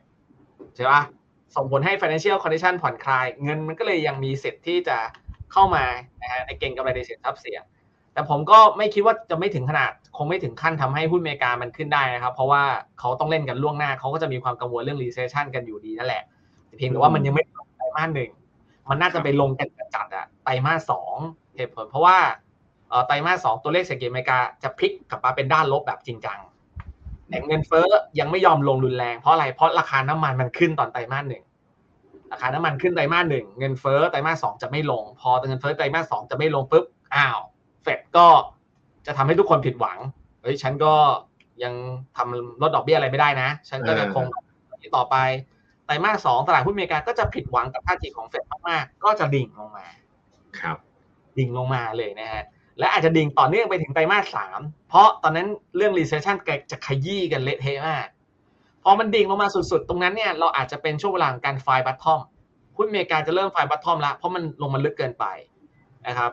ใช่ปะส่งผลให้ financial condition ผ่อนคลาย เงินมันก็เลยยังมีสิทธิ์ที่จะเข้ามานะฮะในเก่งกำไรในสินทรัพย์เสี่ยงแต่ผมก็ไม่คิดว่าจะไม่ถึงขนาด คงไม่ถึงขั้นทำให้หุ้นอเมริกามันขึ้นได้นะครับ เพราะว่าเขาต้องเล่นกันล่วงหน้าเขาก็จะมีความกังวลเรื่อง recession กันอยู่ดีนั่นแหละเพียงแต่ว่ามันยังไม่ไตรมาสหนึ่ง มันน่าจะไปลงกันจัดอะไตรมาสสองเหตุผลเพราะว่าไตรมาสสองตัวเลขเศรษฐกิจอเมริกาจะพลิกกลับมาเป็นด้านลบแบบจริงจังแต่เงินเฟ้อยังไม่ยอมลงรุนแรงเพราะอะไรเพราะราคาน้ำมันมันขึ้นตอนไตรมาสหนึ่งราคาน้ำมันขึ้นไตรมาสหนึ่งเงินเฟ้อไตรมาสสองจะไม่ลง พอเงินเฟ้อไตรมาสสองจะไม่ลงปุ๊บอ้าวเฟดก็จะทำให้ทุกคนผิดหวังเฮ้ยฉันก็ยังทำลดดอกเบี้ยอะไรไม่ได้นะ ฉันก็จะคงต่อไป ไตรมาสสองตลาดหุ้นอเมริกาก็จะผิดหวังกับท่าทีของเฟดมากๆก็จะดิ่งลงมา ครับ ดิ่งลงมาเลยนะฮะและอาจจะดิ่งต่อเนื่องไปถึงไตรมาสสามเพราะตอนนั้นเรื่อง recession จะขยี้กันเละเทะมากพอมันดิ่งลงมาสุดๆ ตรงนั้นเนี่ยเราอาจจะเป็นช่วงเวลาการไฟบัตทอมหุ้นอเมริกาจะเริ่มไฟบัตทอมแล้วเพราะมันลงมาลึกเกินไปนะครับ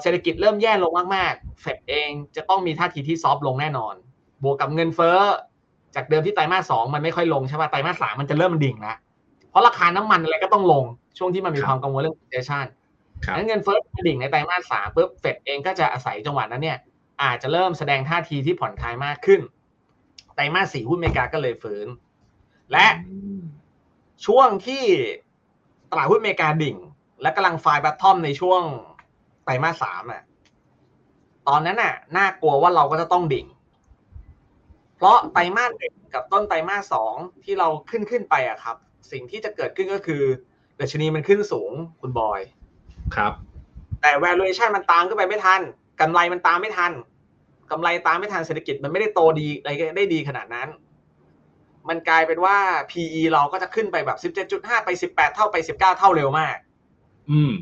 เศรษฐกิจเริ่มแย่ลงมากๆเฟดเองจะต้องมีท่าทีที่ซอฟลงแน่นอน บวกกับเงินเฟ้อ จากเดิมที่ไตรมาสสองมันไม่ค่อยลงใช่ป่ะไตรมาสสามมันจะเริ่มมันดิ่งแล้วเพราะราคาน้ำมันอะไรก็ต้องลงช่วงที่มันมีความกังวลเรื่องอินเฟชันนั้นเงินเฟ้อดิ่งในไตรมาสสามปุ๊บเฟดเองก็จะอาศัยจังหวะนั้นเนี่ย อาจจะเริ่มแสดงท่าทีที่ผ่อนคลายมากขึ้น ไตรมาสสี่หุ้นอเมริกาก็เลยฟื้น และช่วงที่ตลาดหุ้นอเมริกาดิ่ง และกำลังไฟบัตทอมในช่วงไตรมาสสามอะตอนนั้นน่ะน่ากลัวว่าเราก็จะต้องดิ่ง เพราะไตรมาสหนึ่งกับต้นไตรมาสสองที่เราขึ้นขึ้นไปอะครับ สิ่งที่จะเกิดขึ้นก็คือดัชนีมันขึ้นสูงคุณบอยครับ แต่ valuation มันตามขึ้นไปไม่ทันกำไรมันตามไม่ทันกำไรตามไม่ทันเศรษฐกิจมันไม่ได้โตดีอะไรได้ดีขนาดนั้น มันกลายเป็นว่า PE เราก็จะขึ้นไปแบบ 17.5 ไป 18 เท่าไป 19 เท่าเร็วมาก อืม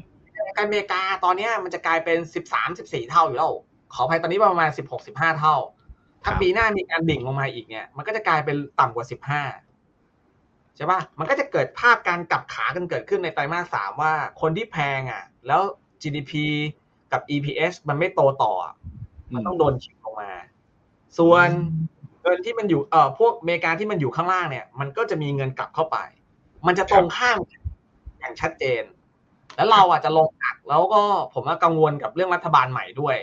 การอเมริกาตอนนี้มันจะกลายเป็น 13 14 เท่าอยู่แล้ว ขออภัยตอนนี้ประมาณ 16 15 เท่า ถ้าปีหน้ามีการดิ่งลงมาอีกเนี่ย มันก็จะกลายเป็นต่ำกว่า15ใช่ปะมันก็จะเกิดภาพการกลับขากันเกิดขึ้นในไตรมาสสามว่าคนที่แพงอะ แล้ว GDP กับ EPS มันไม่โตต่อ มันต้องโดนชิงลงมา ส่วนเงินที่มันอยู่เอ่อพวกอเมริกาที่มันอยู่ข้างล่างเนี่ย มันก็จะมีเงินกลับเข้าไป มันจะตรงข้ามอย่างชัดเจน แล้วเราอาจจะลงอักแล้วก็ผมว่ากังวลกับเรื่องรัฐบาลใหม่ด้วย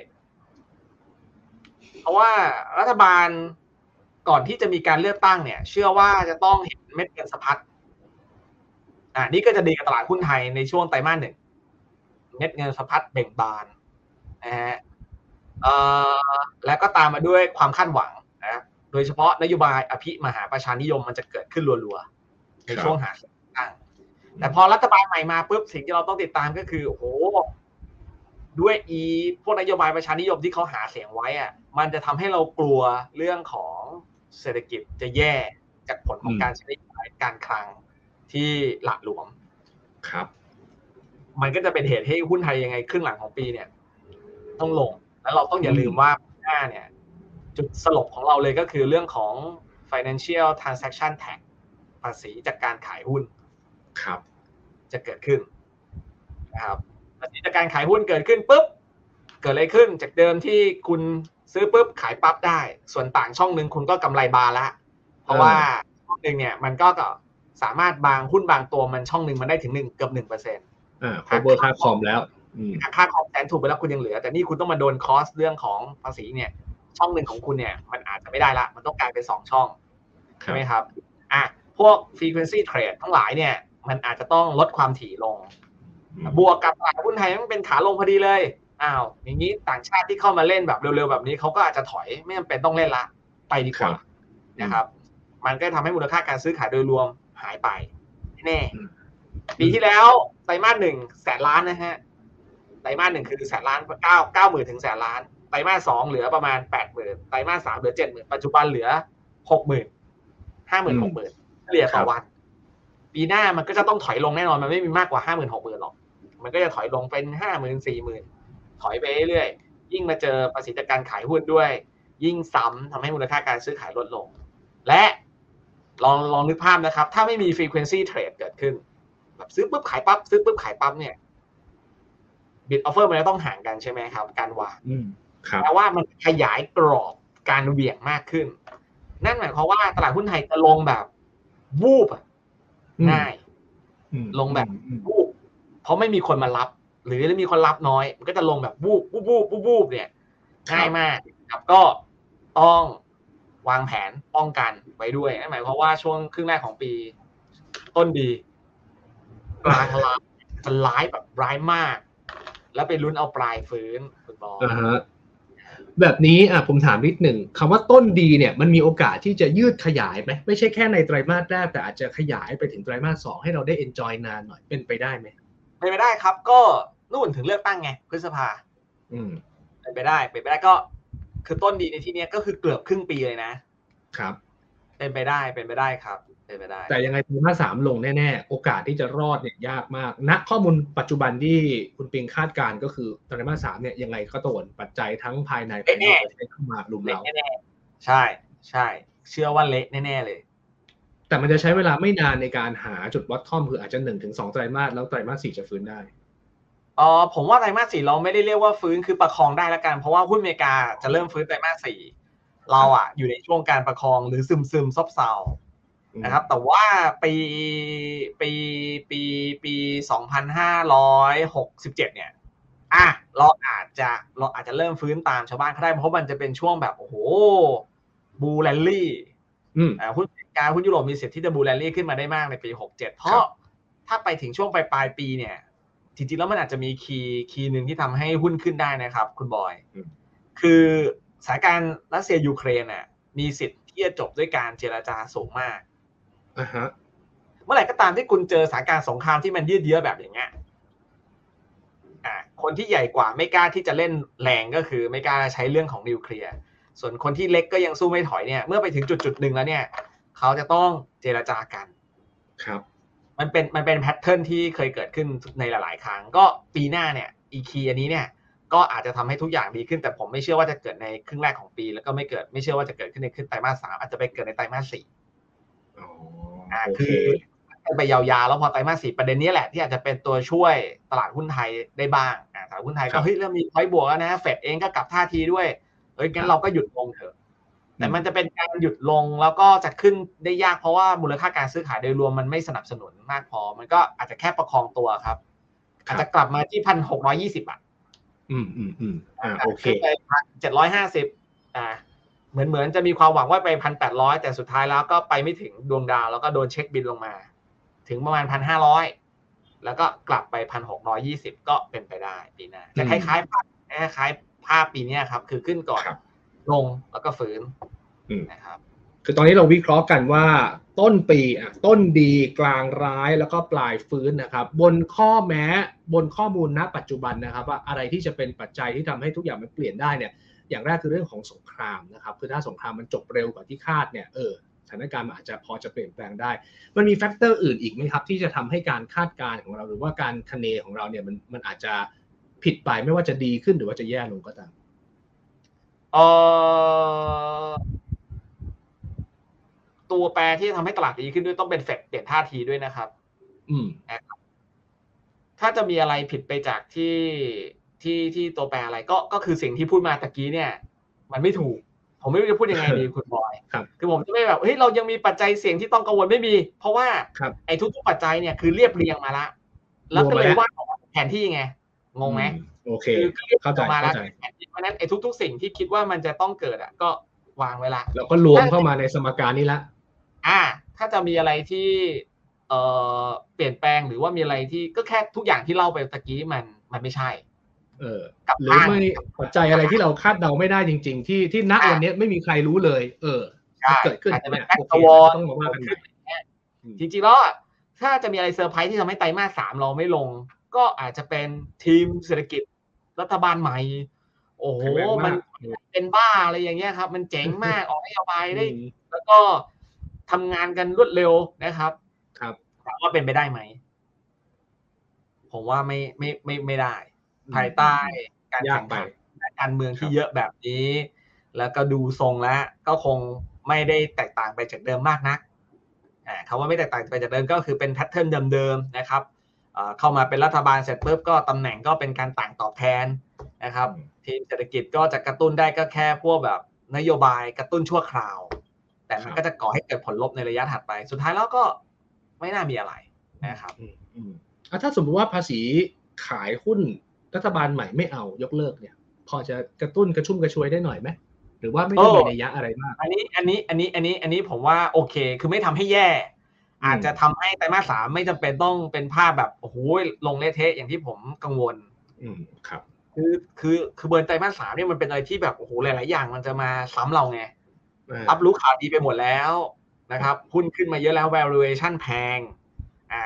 เพราะว่ารัฐบาลก่อนที่จะมีการเลือกตั้งเนี่ย เชื่อว่าจะต้องเห็นเม็ดเงินสะพัดอ่านี่ก็จะดีกับตลาดหุ้นไทยในช่วงไตรมาสหนึ่งเม็ดเงินสะพัดเบ่งบานนะฮะแล้วก็ตามมาด้วยความคาดหวังนะโดยเฉพาะนโยบายอภิมหาประชานิยมมันจะเกิดขึ้นรัวๆในช่วงหาเสียงตั้งแต่พอรัฐบาลใหม่มาปุ๊บสิ่งที่เราต้องติดตามก็คือโอ้โห ด้วยอีพวกนโยบายประชานิยมที่เขาหาเสียงไว้อะมันจะทำให้เรากลัวเรื่องของเศรษฐกิจจะแย่จากผลของการใช้การคลังที่หละหลวมครับ มันก็จะเป็นเหตุให้หุ้นไทยยังไงครึ่งหลังของปีเนี่ย ต้องลง แล้วเราต้องอย่าลืมว่าหน้าเนี่ย จุดสลบของเราเลยก็คือเรื่องของ financial transaction tax ภาษีจากการขายหุ้นครับ จะเกิดขึ้นนะครับ ภาษีจากการขายหุ้นเกิดขึ้นปุ๊บเกิดอะไรขึ้นจากเดิมที่คุณซื้อปุ๊บขายปั๊บได้ ส่วนต่างช่องหนึ่งคุณก็กำไรบาละ เพราะว่าช่องหนึ่งเนี่ยมันก็สามารถบางหุ้นบางตัวมันช่องหนึ่งมันได้ถึงหนึ่งเกือบหนึ่งเปอร์เซ็นต์อ่า cover ค่าคอมแล้วค่าคอมแสนถูกไปแล้วคุณยังเหลือ แต่นี่คุณต้องมาโดนคอสเรื่องของภาษีเนี่ย ช่องหนึ่งของคุณเนี่ย มันอาจจะไม่ได้ละ มันต้องกลายเป็นสองช่องใช่ไหมครับ อะพวก frequency trade ทั้งหลายเนี่ย มันอาจจะต้องลดความถี่ลง บวกกับตลาดหุ้นไทยมันเป็นขาลงพอดีเลยอ้าวอย่างนี้ต่างชาติที่เข้ามาเล่นแบบเร็วๆแบบนี้เขาก็อาจจะถอยไม่จำเป็นต้องเล่นละไปดีกว่านะครับ มันก็ทำให้มูลค่าการซื้อขายโดยรวมหายไปแน่ปีที่แล้วไตรมาสหนึ่งแสนล้านนะฮะไตรมาสหนึ่งคือแสนล้านเก้าเก้าหมื่นถึงแสนล้านไตรมาสสองเหลือประมาณแปดหมื่นไตรมาสสามเหลือเจ็ดหมื่นปัจจุบันเหลือหกหมื่นห้าหมื่นหกหมื่นเฉลี่ยต่อวัน ปีหน้ามันก็จะต้องถอยลงแน่นอนมันไม่มีมากกว่าห้าหมื่นหกหมื่นหรอก มันก็จะถอยลงเป็นห้าหมื่นสี่หมื่นถอยไปเรื่อยๆยิ่งมาเจอภาษีจากการขายหุ้นด้วย ยิ่งซ้ำทำให้มูลค่าการซื้อขายลดลง และลองลองนึกภาพนะครับ ถ้าไม่มี frequency trade เกิดขึ้น แบบซื้อปุ๊บขายปั๊บซื้อปุ๊บขายปั๊บเนี่ย bid offer มันจะต้องห่างกันใช่ไหมครับ การวางแต่ว่ามันขยายกรอบการเบี่ยงมากขึ้น นั่นหมายความว่าตลาดหุ้นไทยจะลงแบบวูบง่าย ลงแบบวูบ เพราะไม่มีคนมารับ หรือมีคนรับน้อย มันก็จะลงแบบวูบวูบวูบวูบเนี่ยง่ายมากครับก็ต้องวางแผนป้องกันไว้ด้วยนั่นหมายความว่าช่วงครึ่งแรกของปี ต้นดีกลางร้ายมันร้ายแบบร้ายมาก แล้วไปลุ้นเอาปลายฟื้นคุณบอลแบบนี้อะผมถามนิดหนึ่งคำว่าต้นดีเนี่ยมันมีโอกาสที่จะยืดขยายไหมไม่ใช่แค่ในไตรมาสแรกแต่อาจจะขยายไปถึงไตรมาสสองให้เราได้เอนจอยนานหน่อยเป็นไปได้ไหม เป็นไปได้ครับก็นู่นถึงเลือกตั้งไงพฤษภาอืมเป็นไปได้เป็นไปได้ก็ คือต้นดีในที่นี้ก็คือเกือบครึ่งปีเลยนะครับ เป็นไปได้เป็นไปได้ครับ เป็นไปได้ แต่ยังไงไตรมาสสามลงแน่ๆ โอกาสที่จะรอดเนี่ยยากมากณข้อมูลปัจจุบันที่คุณปิงคาดการก็คือไตรมาสสามเนี่ยยังไงก็โดนปัจจัยทั้งภายในภายนอกประเทศเข้ามาลุมเราใช่ใช่ เชื่อว่าเละแน่ๆเลย แต่มันจะใช้เวลาไม่นานในการหาจุดวัดทอมคืออาจจะหนึ่งถึงสองไตรมาสแล้วไตรมาสสี่จะฟื้นได้อ๋อผมว่าไตรมาสสี่เราไม่ได้เรียกว่าฟื้นคือประคองได้แล้วกันเพราะว่าหุ้นอเมริกาจะเริ่มฟื้นไตรมาสสี่เราอะอยู่ในช่วงการประคองหรือซึมซึมซบเซานะครับ แต่ว่าปีปีปีปีสองพันห้าร้อยหกสิบเจ็ดเนี่ยอะเราอาจจะเราอาจจะเริ่มฟื้นตามชาวบ้านเขาได้เพราะมันจะเป็นช่วงแบบโอ้โหbull rally อืมอ่าหุ้นอเมริ กาหุ้นยุโรปมีสิทธิ์ที่จะ bull rally ขึ้นมาได้มากในปี 67 เพราะถ้าไปถึงช่วงปลายปลายๆปีเนี่ยจริงๆแล้วมันอาจจะมี key key หนึ่งที่ทำให้หุ้นขึ้นได้นะครับ คุณบอยอืมคือสถานการณ์รัสเซียยูเครนน่ะมีสิทธิ์ที่จะจบด้วยการเจรจาสูงมากอ่าฮะเมื่อไหร่ก็ตามที่คุณเจอสถานการณ์สงครามที่มันยืดเยื้อแบบอย่างเงี้ยอ่าคนที่ใหญ่กว่าไม่กล้าที่จะเล่นแรงก็คือไม่กล้าใช้เรื่องของนิวเคลียร์ส่วนคนที่เล็กก็ยังสู้ไม่ถอยเนี่ย เมื่อไปถึงจุดจุดๆหนึ่งแล้วเนี่ย เขาจะต้องเจรจากัน ครับ มันเป็นมันเป็นแพทเทิร์นที่เคยเกิดขึ้นในหลาย ๆ ครั้ง ก็ปีหน้าเนี่ยอีคีอันนี้เนี่ยก็อาจจะทำให้ทุกอย่างดีขึ้น แต่ผมไม่เชื่อว่าจะเกิดในครึ่งแรกของปี แล้วก็ไม่เกิดไม่เชื่อว่าจะเกิดขึ้นในครึ่งไตรมาสสามอาจจะไปเกิดในไตรมาสสี่อ๋ออ่าโอคืเคอไปยาวๆแล้วพอไตรมาสสี่ประเด็นนี้แหละที่อาจจะเป็นตัวช่วยตลาดหุ้นไทยได้บ้างอ่าตลาดหุ้นไทยครัก็บเฮ้ยเริ่มมีพอยบวกแล้วนะเฟดเองก็กลับท่าทีด้วยเอ้ยงั้นเราก็หยุดลงเถอะ แต่มันจะเป็นการหยุดลงแล้วก็จะขึ้นได้ยากเพราะว่ามูลค่าการซื้อขายโดยรวมมันไม่สนับสนุนมากพอ มันก็อาจจะแค่ประคองตัวครับครับอาจจะกลับมาที่พันหกร้อยี่สิบอะอืมอืมอืมอ่าโอเคขึ้นไปพันเจ็ดร้อยห้าสิบอ่าเหมือนเหมือนจะมีความหวังว่าไปพันแปดร้อยแต่สุดท้ายแล้วก็ไปไม่ถึงดวงดาวแล้วก็โดนเช็คบินลงมา ถึงประมาณพันห้าร้อยแล้วก็กลับไปพันหกร้อยี่สิบก็เป็นไปได้ปีหน้าจะคล้ายๆภาพคล้ายๆภาพปีเนี้ยครับ คือขึ้นก่อนครับ ลงแล้วก็ฟื้นอืมนะครับคือตอนนี้เราวิเคราะห์กันว่าต้นปีอะต้นดีกลางร้ายแล้วก็ปลายฟื้นนะครับ บนข้อแม้บนข้อมูลณปัจจุบันนะครับ ว่าอะไรที่จะเป็นปัจจัยที่ทำให้ทุกอย่างมันเปลี่ยนได้เนี่ย อย่างแรกคือเรื่องของสงครามนะครับ คือถ้าสงครามมันจบเร็วกว่าที่คาดเนี่ยเออสถานการณ์มันอาจจะพอจะเปลี่ยนแปลงได้ มันมี factor อื่นอีกไหมครับ ที่จะทำให้การคาดการณ์ของเรา หรือว่าการคะเนของเราเนี่ยมันมันอาจจะผิดไปไม่ว่าจะดีขึ้นหรือว่าจะแย่ลงก็ตาม เออตัวแปรที่ทำให้ตลาดดีขึ้นด้วยต้องเป็นเฟดเปลี่ยนท่าทีด้วยนะครับ อืมถ้าจะมีอะไรผิดไปจากที่ที่ที่ตัวแปรอะไรก็ก็คือสิ่งที่พูดมาตะกี้เนี่ย มันไม่ถูก ผมไม่รู้จะพูดยังไงดีคุณบอยครับคือผมจะไม่แบบเฮ้ยเรายังมีปัจจัยเสี่ยงที่ต้องกังวลไม่มี เพราะว่าครับไอ้ทุกๆปัจจัยเนี่ยคือเรียบเรียงมาละ แล้วก็เลยรวมมาแล้วว่าดออกมาแผนที่ไงงงไหมอื โอเคคือก็เรียบเข้าใจออกมาแล้วเข้าใจแผนที่เพราะฉะนั้นไอ้ทุก ๆ สิ่งที่คิดว่ามันจะต้องเกิดอะ ก็วางไว้ละแล้วก็รวมเข้ามาในสมการนี้ละอ่า ถ้าจะมีอะไรที่เอ่อเปลี่ยนแปลงหรือว่ามีอะไรที่ก็แค่ทุกอย่างที่เล่าไปตะกี้มันมันไม่ใช่ เออกลับหรือข้างไม่ปัจจัยอะไรที่เราคาดเดาไม่ได้จริง ๆ ที่ที่ณอะวันนี้ไม่มีใครรู้เลย เออใช่เกิดขึ้นอาจจะเป็นเนี่ยแบ็คโอสเควอนต้องมาว่ากันใหม่อืมจริงๆแล้วอะถ้าจะมีอะไรเซอร์ไพรส์ที่ทำให้ไตรมาสสามเราไม่ลง ก็อาจจะเป็นทีมเศรษฐกิจ รัฐบาลใหม่ โอ้โหแข็งแรงมัมานกเป็นบ้าอะไรอย่างเงี้ยครับ มันเจ๋งมากออกนโยบายได้อืมแล้วก็ทำงานกันรวดเร็วนะครับ ครับถามว่าเป็นไปได้ไหม ผมว่าไม่ไม่ไม่ไม่ได้ ภายใต้การยากแข่งไปขันการเมืองที่ครับเยอะแบบนี้ แล้วก็ดูทรงแล้ว ก็คงไม่ได้แตกต่างไปจากเดิมมากนักอ่าคำว่าไม่แตกต่างไปจากเดิมก็คือเป็นแพทเทิร์นเดิมๆนะครับ เอ่อเข้ามาเป็นรัฐบาลเสร็จปุ๊บก็ตำแหน่งก็เป็นการต่างตอบแทนนะครับ ทีมเศรษฐกิจก็จะกระตุ้นได้ก็แค่พวกแบบนโยบายกระตุ้นชั่วคราว แต่มันครับก็จะก่อให้เกิดผลลบในระยะถัดไป สุดท้ายแล้วก็ไม่น่ามีอะไรนะครับอืมอืมอะถ้าสมมติว่าภาษีขายหุ้นรัฐบาลใหม่ไม่เอายกเลิกเนี่ย พอจะกระตุ้นกระชุ่มกระชวยได้หน่อยไหมหรือว่าไม่ต้องโอ้มีนัยยะอะไรมาก อันนี้อันนี้อันนี้อันนี้อันนี้ผมว่าโอเค คือไม่ทำให้แย่ อืมอาจจะทำให้ไตรมาสสามไม่จำเป็นต้องเป็นภาพแบบโอ้โหลงเละเทะอย่างที่ผมกังวล อืมครับ คือคือคือเบิร์นไตรมาสสามเนี่ยมันเป็นอะไรที่แบบโอ้โหหลาย ๆ อย่างมันจะมาซ้ำเราไงอ่ารับรู้ข่าวดีไปหมดแล้วนะครับหุ้นขึ้นมาเยอะแล้ว valuation แพงอ่า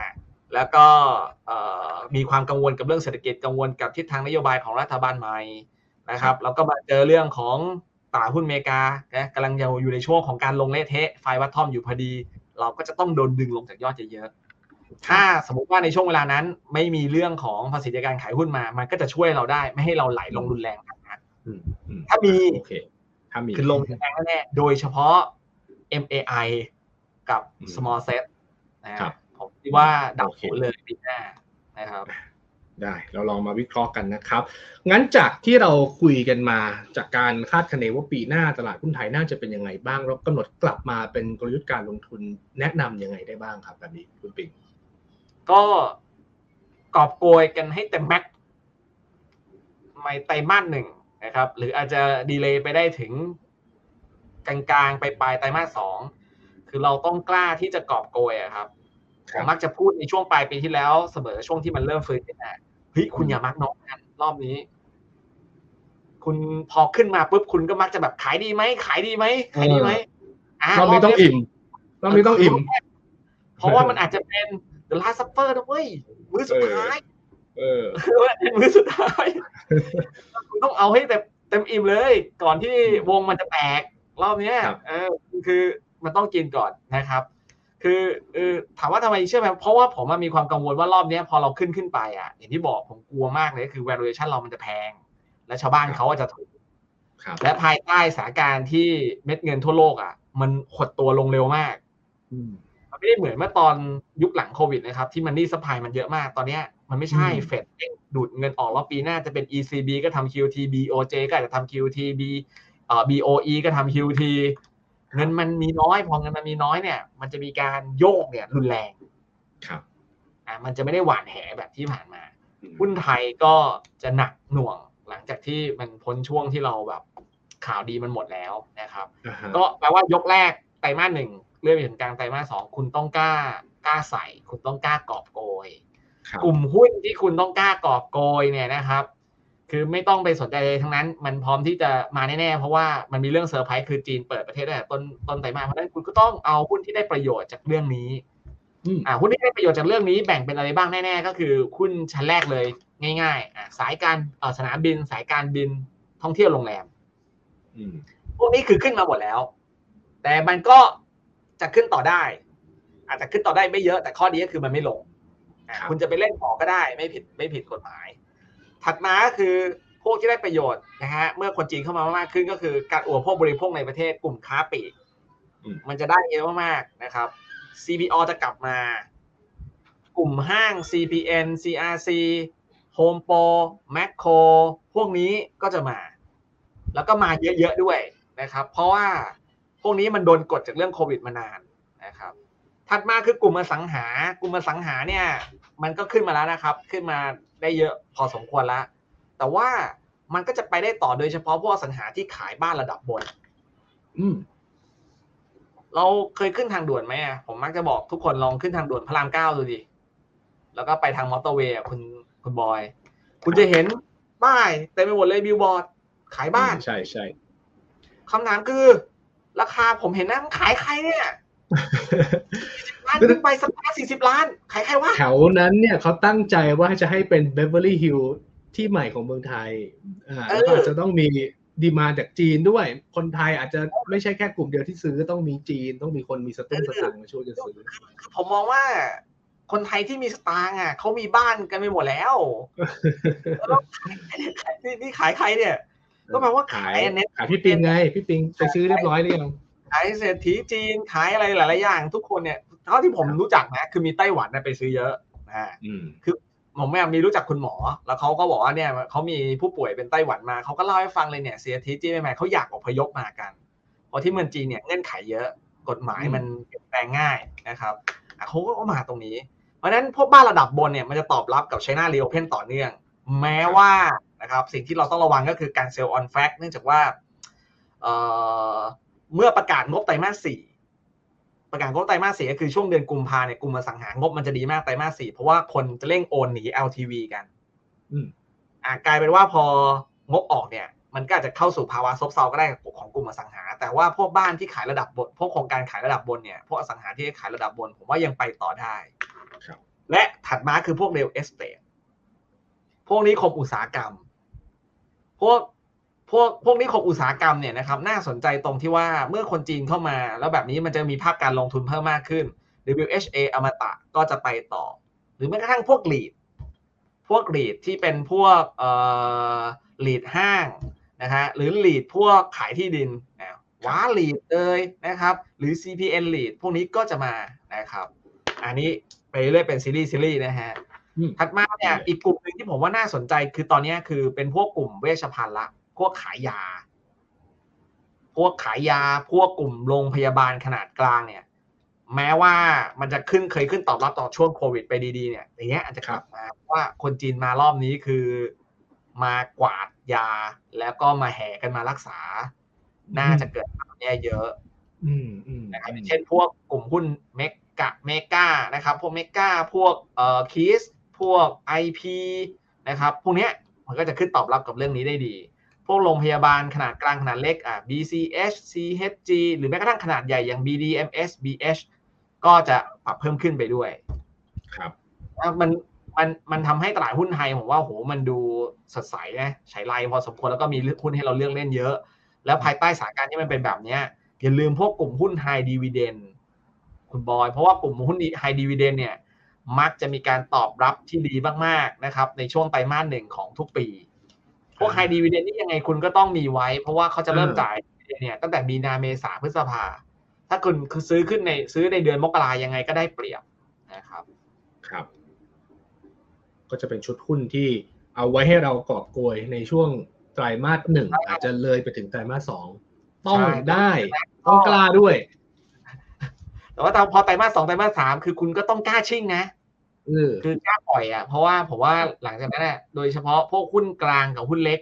แล้วก็เอ่อมีความกังวลกับเรื่องเศรษฐกิจกังวลกับทิศทางนโยบายของรัฐบาลใหม่นะครับ แล้วก็มาเจอเรื่องของตลาดหุ้นอเมริกานะกำลังอยู่ในช่วงของการลงเละเทะไฟวัดทอมอยู่พอดี เราก็จะต้องโดนดึงลงจากยอดเยอะๆถ้าสมมติว่าในช่วงเวลานั้น ไม่มีเรื่องของภาษีจากการขายหุ้นมา มันก็จะช่วยเราได้ ไม่ให้เราไหลลงรุนแรงมากนักอืมอืมถ้ามีโอเคถ้ามีคือลงแรงแน่ๆโดยเฉพาะ MAI กับอืม small set นะครับผมคิดว่าดับโอเคศูนย์เลยปีหน้านะครับ ได้เราลองมาวิเคราะห์กันนะครับ งั้นจากที่เราคุยกันมาจากการคาดคะเนว่าปีหน้าตลาดหุ้นไทยน่าจะเป็นยังไงบ้าง เรากำหนดกลับมาเป็นกลยุทธ์การลงทุนแนะนำยังไงได้บ้างครับ แบบนี้คุณปิงก็กอบโกยกันให้เต็มแม็กไม่ไตรมาสหนึ่งนะครับ หรืออาจจะดีเลย์ไปได้ถึงกลางๆไปปลายไตรมาสสองคือเราต้องกล้าที่จะกอบโกยอะครับผมมักจะพูดในช่วงปลายปีที่แล้วเสมอช่วงที่มันเริ่มฟื้นขึ้นมาเฮ้ยคุณอย่ามักน้องกันรอบนี้ คุณพอขึ้นมาปุ๊บคุณก็มักจะแบบขายดีไหมขายดีไหมขายดีไหมรอบนี้ต้องอิ่มรอบนี้ต้องอิ่ม เพราะว่ามันอาจจะเป็น the last supper นะเว้ยมื้อสุดท้ายเออเป็นมื้อสุดท้ายคุณต้องเอาให้เต็มเต็มอิ่มเลย ก่อนที่วงมันจะแตกรอบนี้เออคือมันต้องกินก่อนนะครับ คือเออถามว่าทำไมเชื่อไหมเพราะว่าผมมีความกังวลว่ารอบนี้พอเราขึ้นขึ้นไปอะอย่างที่บอกผมกลัวมากเลยคือ valuation เรามันจะแพง และชาวบ้านเขาจะถูกและภายใต้สถานการณ์ที่เม็ดเงินทั่วโลกอะ มันหดตัวลงเร็วมากมันไม่ได้เหมือนเมื่อตอนยุคหลังโควิดนะครับ ที่มันนี่สปายมันเยอะมากตอนนี้มันไม่ใช่เฟดดูดเงินออกแล้วปีหน้าจะเป็น ECB ก็ทำ QT BOJ ก็อาจจะทำ QT B เอ่อ BOE ก็ทำ QT เงินมันมีน้อยพอเงินมันมีน้อยเนี่ย มันจะมีการโยกเนี่ย รุนแรงครับอ่ามันจะไม่ได้หวานแหแบบที่ผ่านมาหุ้นไทยก็จะหนักหน่วงหลังจากที่มันพ้นช่วงที่เราแบบข่าวดีมันหมดแล้วนะครับ ก็แปลว่ายกแรกไตรมาสหนึ่งเลื่อนไปถึงกลางไตรมาสสองคุณต้องกล้ากล้าใส่ คุณต้องกล้ากอบโกย กลุ่มหุ้นที่คุณต้องกล้ากอบโกยเนี่ยนะครับ คือไม่ต้องไปสนใจเลยทั้งนั้น มันพร้อมที่จะมาแน่ๆ เพราะว่ามันมีเรื่องเซอร์ไพรส์คือจีนเปิดประเทศได้ต้นต้นไตรมาสเพราะฉะนั้นคุณก็ต้องเอาหุ้นที่ได้ประโยชน์จากเรื่องนี้อ่าหุ้นที่ได้ประโยชน์จากเรื่องนี้แบ่งเป็นอะไรบ้างแน่ๆ ก็คือหุ้นชั้นแรกเลยง่ายๆอ่าสายการเอ่อสนามบิน สายการบินท่องเที่ยวโรงแรมพวกนี้คือขึ้นมาหมดแล้ว แต่มันก็จะขึ้นต่อได้ อาจจะขึ้นต่อได้ไม่เยอะ แต่ข้อดีก็คือมันไม่ลงคุณจะไปเล่นต่อก็ได้ ไม่ผิดไม่ผิดกฎหมาย ถัดมาก็คือพวกที่ได้ประโยชน์นะฮะเมื่อคนจีนเข้ามามากขึ้นก็คือการอุปโภคบริโภคในประเทศกลุ่มค้าปลีกมันจะได้เยอะมากๆนะครับ CPO จะกลับมา กลุ่มห้าง CPN CRC Home Pro Macro พวกนี้ก็จะมา แล้วก็มาเยอะๆด้วยนะครับ เพราะว่าพวกนี้มันโดนกดจากเรื่องโควิดมานานนะครับ ถัดมาคือกลุ่มอสังหา กลุ่มอสังหาเนี่ย มันก็ขึ้นมาแล้วนะครับ ขึ้นมา ได้เยอะพอสมควรแล้ว แต่ว่ามันก็จะไปได้ต่อโดยเฉพาะพวกอสังหาที่ขายบ้านระดับบน อืม เราเคยขึ้นทางด่วนไหมอะผมมักจะบอกทุกคนลองขึ้นทางด่วนพระรามเก้าดูดิ แล้วก็ไปทางมอเตอร์เวย์คุณคุณบอย คุณจะเห็นป้ายเต็มไปหมดเลยบิลบอร์ด ขายบ้าน ใช่ใช่คำถามคือ ราคาผมเห็นนะมันขายใครเนี่ย ล้านขึ้นไปสักสี่สิบล้านขายใครวะแถวนั้นเนี่ยเขาตั้งใจว่าจะให้เป็นเบเวอร์ลี่ฮิลส์ที่ใหม่ของเมืองไทยอ่าแล้วก็อาจจะต้องมีดีมาจากจีนด้วย คนไทยอาจจะไม่ใช่แค่กลุ่มเดียวที่ซื้อต้องมีจีน ต้องมีคนมีสตุ้งสตังค์มาช่วยกันซื้อผมมองว่าคนไทยที่มีสตางค์อะเขามีบ้านกันไปหมดแล้วนี่นี่ขายใครเนี่ยก็แปลว่าขายอันนี้ขายพี่ปิงไง พี่ปิงไปซื้อเรียบร้อยหรือยังขายเศรษฐีจีนขายอะไรหลาย ๆ อย่าง ทุกคนเนี่ย เท่าที่ผมรู้จักนะคือมีไต้หวันไปซื้อเยอะนะคือผมแม่มีรู้จักคุณหมอ แล้วเขาก็บอกว่าเนี่ยเขามีผู้ป่วยเป็นไต้หวันมาเขาก็เล่าให้ฟังเลยเนี่ยเสียทีจีนใหม่เขาอยากอพยพมากันเพราะที่เมืองจีนเนี่ยเงื่อนไขเยอะกฎหมายมันเปลี่ยนแปลงง่ายนะครับเขาก็มาตรงนี้ เพราะฉะนั้นพวกบ้านระดับบนเนี่ยมันจะตอบรับกับ China r e Open ต่อเนื่อง แม้ว่านะครับสิ่งที่เราต้องระวังก็คือการเซลล์ออนแฟกเนื่องจากว่าเมื่อประกาศงบไตรมาสสี่ ประกาศงบไตรมาสสี่ก็คือช่วงเดือนกุมภาเนี่ยกลุ่มอสังหางบมันจะดีมากไตรมาสสี่เพราะว่าคนจะเร่งโอนหนี LTV กันอืมอ่ากลายเป็นว่าพองบออกเนี่ย มันก็อาจจะเข้าสู่ภาวะซบเซาก็ได้ของกลุ่มอสังหา แต่ว่าพวกบ้านที่ขายระดับบนพวกโครงการขายระดับบนเนี่ยพวกอสังหาที่ขายระดับบน ผมว่ายังไปต่อได้และถัดมาคือพวกเรลเอสเตทพวกนี้คมอุตสาหกรรม พวก พวกพวกนี้ของอุตสาหกรรมเนี่ยนะครับน่าสนใจตรงที่ว่าเมื่อคนจีนเข้ามา แล้วแบบนี้มันจะมีภาพการลงทุนเพิ่มมากขึ้น WHA อมตะก็จะไปต่อ หรือแม้กระทั่งพวกลีด พวกลีดที่เป็นพวกเอ่อลีดห้างนะฮะหรือลีดพวกขายที่ดินนะว้าลีดเลยนะครับ หรือ CPN ลีดพวกนี้ก็จะมานะครับ อันนี้ไปเรื่อยเป็นซีรีส์ซีรีส์นะฮะถัดมาเนี่ยอีกกลุ่มหนึ่งที่ผมว่าน่าสนใจคือตอนนี้คือเป็นพวกกลุ่มเวชภัณฑ์ละ พวกขายยา พวกขายยา พวกกลุ่มโรงพยาบาลขนาดกลางเนี่ย แม้ว่ามันจะขึ้นเคยขึ้นตอบรับต่อช่วงโควิดไปดีๆเนี่ยอย่างเงี้ยอาจจะกลับมาว่าคนจีนมารอบนี้คือมากวาดยาแล้วก็มาแห่กันมารักษา น่าจะเกิดความแย่เยอะนะครับเช่นพวกกลุ่มหุ้นเมกะเมกานะครับ พวกเมกาพวกเอ่อคีสพวก IP นะครับ พวกเนี้ยมันก็จะขึ้นตอบรับกับเรื่องนี้ได้ดี พวกโรงพยาบาลขนาดกลางขนาดเล็กอะ BCH CHG หรือแม้กระทั่งขนาดใหญ่อย่าง BDMs BH ก็จะปรับเพิ่มขึ้นไปด้วย ครับมันมันมันทำให้ตลาดหุ้นไทยผมว่าโหมันดูสดใสนะใช้ไลพอสมควรแล้วก็มีหุ้นให้เราเลือกเล่นเยอะ แล้วภายใต้สถานการณ์ที่มันเป็นแบบเนี้ยอย่าลืมพวกกลุ่มหุ้นไฮดีว i เดนคุณบอย เพราะว่ากลุ่มหุ้นไฮดีว i เดนเนี่ยมักจะมีการตอบรับที่ดีมากๆนะครับ ในช่วงไตรมาสหนึ่งของทุกปี พวกไฮดีว i เดนนี่ยังไงคุณก็ต้องมีไว้ เพราะว่าเขาจะเริ่มจ่ายเนี่ยตั้งแต่มีนาเมษาพฤษภา ถ้าคุณคือซื้อขึ้นในซื้อในเดือนมกรายังไงก็ได้เปรียบนะครับ ครับ ก็จะเป็นชุดหุ้นที่เอาไว้ให้เรากอบโกยในช่วงไตรมาสหนึ่งอาจจะเลยไปถึงไตรมาสสองต้องได้ต้องกล้าด้วย แต่ว่าพอไตรมาสสองไตรมาสสามคือคุณก็ต้องกล้าชิ่งนะ คือกล้าปล่อยอะเพราะว่าผมว่าหลังจากนั้นแหละโดยเฉพาะพวกหุ้นกลางกับหุ้นเล็ก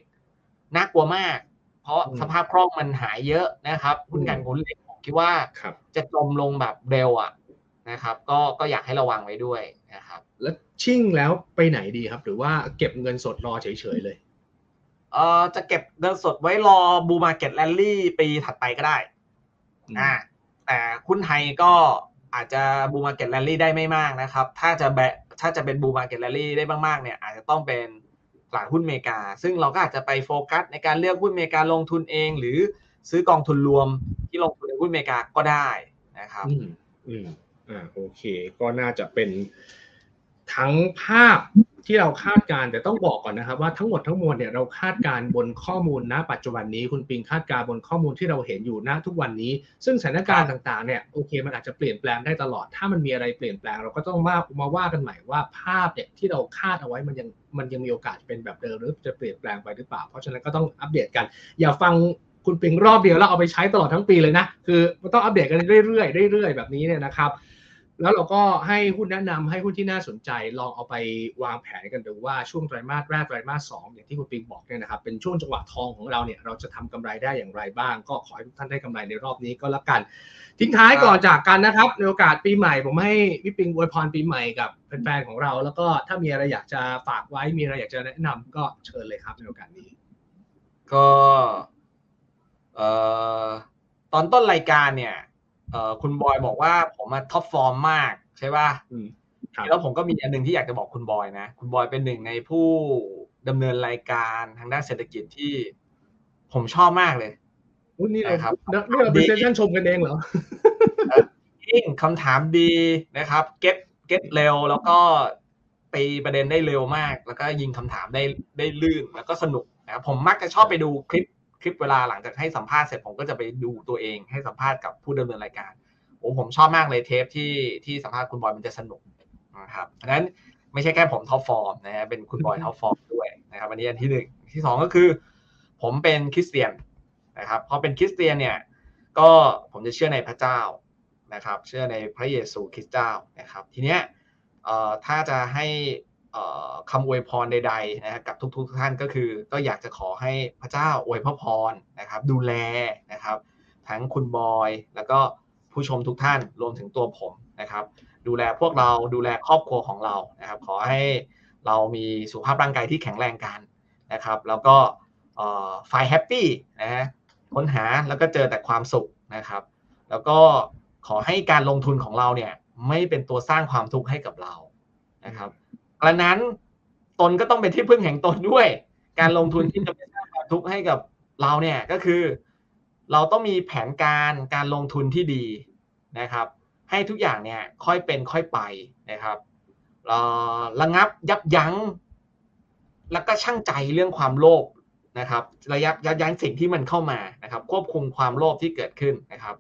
น่ากลัวมาก เพราะสภาพคล่องมันหายเยอะนะครับหุ้นกลางหุ้นเล็กผมคิดว่าจะจมลงแบบเร็วอะนะครับ ก็ก็อยากให้ระวังไว้ด้วยนะครับ แล้วชิ่งแล้วไปไหนดีครับ หรือว่าเก็บเงินสดรอเฉยๆเลยเอ่อจะเก็บเงินสดไว้รอbull market rally ปีถัดไปก็ได้อ่าแต่หุ้นไทยก็ อาจจะ bull market rally ได้ไม่มากนะครับ ถ้าจะแบถ้าจะเป็น bull market rally ได้มากๆเนี่ยอาจจะต้องเป็นตลาดหุ้นเมกา ซึ่งเราก็อาจจะไปโฟกัสในการเลือกหุ้นเมกาลงทุนเอง หรือซื้อกองทุนรวมที่ลงทุนในหุ้นเมกาก็ได้นะครับ อืมอ่าโอเค ก็น่าจะเป็นทั้งภาพ ที่เราคาดการณ์แต่ต้องบอกก่อนนะครับว่าทั้งหมดทั้งมวลเนี่ยเราคาดการณ์บนข้อมูลณ ปัจจุบันนี้คุณปิงคาดการณ์บนข้อมูลที่เราเห็นอยู่ณทุกวันนี้ ซึ่งสถานการณ์ต่างๆเนี่ยโอเค มันอาจจะเปลี่ยนแปลงได้ตลอด ถ้ามันมีอะไรเปลี่ยนแปลงเราก็ต้องมามาว่ากันใหม่ว่าภาพเนี่ยที่เราคาดเอาไว้มันยังมันยังมีโอกาสเป็นแบบเดิมหรือจะเปลี่ยนแปลงไปหรือเปล่า เพราะฉะนั้นก็ต้องอัปเดตกัน อย่าฟังคุณปิงรอบเดียวแล้วเอาไปใช้ตลอดทั้งปีเลยนะ คือมันต้องอัปเดตกันเรื่อยๆเรื่อยๆแบบนี้เนี่ยนะครับ แล้วเราก็ให้หุ้นแนะนำให้หุ้นที่น่าสนใจลองเอาไปวางแผนกันดูว่าช่วงไตรมาสแรกไตรมาสสองอย่างที่คุณปิงบอกเนี่ยนะครับเป็นช่วงจังหวะทองของเราเนี่ยเราจะทำกำไรได้อย่างไรบ้าง ก็ขอให้ทุกท่านได้กำไรในรอบนี้ก็แล้วกัน ทิ้งท้ายก่อนจากกันนะครับ ในโอกาสปีใหม่ ผมให้พี่ปิงอวยพรปีใหม่กับแฟนๆของเรา แล้วก็ถ้ามีอะไรอยากจะฝากไว้มีอะไรอยากจะแนะนำก็เชิญเลยครับในโอกาสนี้ ก็เอ่อตอนต้นรายการเนี่ย เอ่อคุณบอยบอกว่าผมมาท็อปฟอร์มมากใช่ป่ะแล้วผมก็มีอันหนึ่งที่อยากจะบอกคุณบอยนะ คุณบอยเป็นหนึ่งในผู้ดำเนินรายการทางด้านเศรษฐกิจที่ผมชอบมากเลยนี่เราครับนี่เราเป็น session ชมกันเองเหรอยิ่งคำถามดีนะครับ get get เร็วแล้วก็ตีประเด็นได้เร็วมาก แล้วก็ยิงคำถามได้ได้ลื่นแล้วก็สนุกนะครับผมมักจะชอบไปดูคลิปค ลิปเวลาหลังจากให้สัมภาษณ์เสร็จผมก็จะไปดูตัวเองให้สัมภาษณ์กับผู้ดำเนินรายการโอ้ผมชอบมากเลยเทปที่ที่สัมภาษณ์คุณบอยมันจะสนุกนะครับดังนั้นไม่ใช่แค่ผม top form นะฮะเป็นคุณบอย top form ด้วยนะครับอันนี้อันที่หนึ่งที่สองก็คือ ผมเป็นคริสเตียนนะครับพอเป็นคริสเตียนเนี่ยก็ผมจะเชื่อในพระเจ้านะครับ เชื่อในพระเยซูคริสต์เจ้านะครับ ทีเนี้ยถ้าจะให้ คำอวยพรใดๆนะกับทุกๆท่านก็คือ ก็อยากจะขอให้พระเจ้าอวยพระพรนะครับ ดูแลนะครับ ทั้งคุณบอยแล้วก็ผู้ชมทุกท่านรวมถึงตัวผมนะครับ ดูแลพวกเราดูแลครอบครัวของเรานะครับ ขอให้เรามีสุขภาพร่างกายที่แข็งแรงกันนะครับ แล้วก็ไฟแฮปปี้นะฮะค้นหาแล้วก็เจอแต่ความสุขนะครับ แล้วก็ขอให้การลงทุนของเราเนี่ยไม่เป็นตัวสร้างความทุกข์ให้กับเรานะครับ กระนั้นตนก็ต้องเป็นที่พึ่งแห่งตนด้วย การลงทุนที่จะไม่สร้างความทุกข์ให้กับเราเนี่ยก็คือ เราต้องมีแผนการการลงทุนที่ดีนะครับ ให้ทุกอย่างเนี่ยค่อยเป็นค่อยไปนะครับระงับยับยั้ง แล้วก็ช่างใจเรื่องความโลภนะครับ ระยับยับยั้งสิ่งที่มันเข้ามานะครับ ควบคุมความโลภที่เกิดขึ้นนะครับ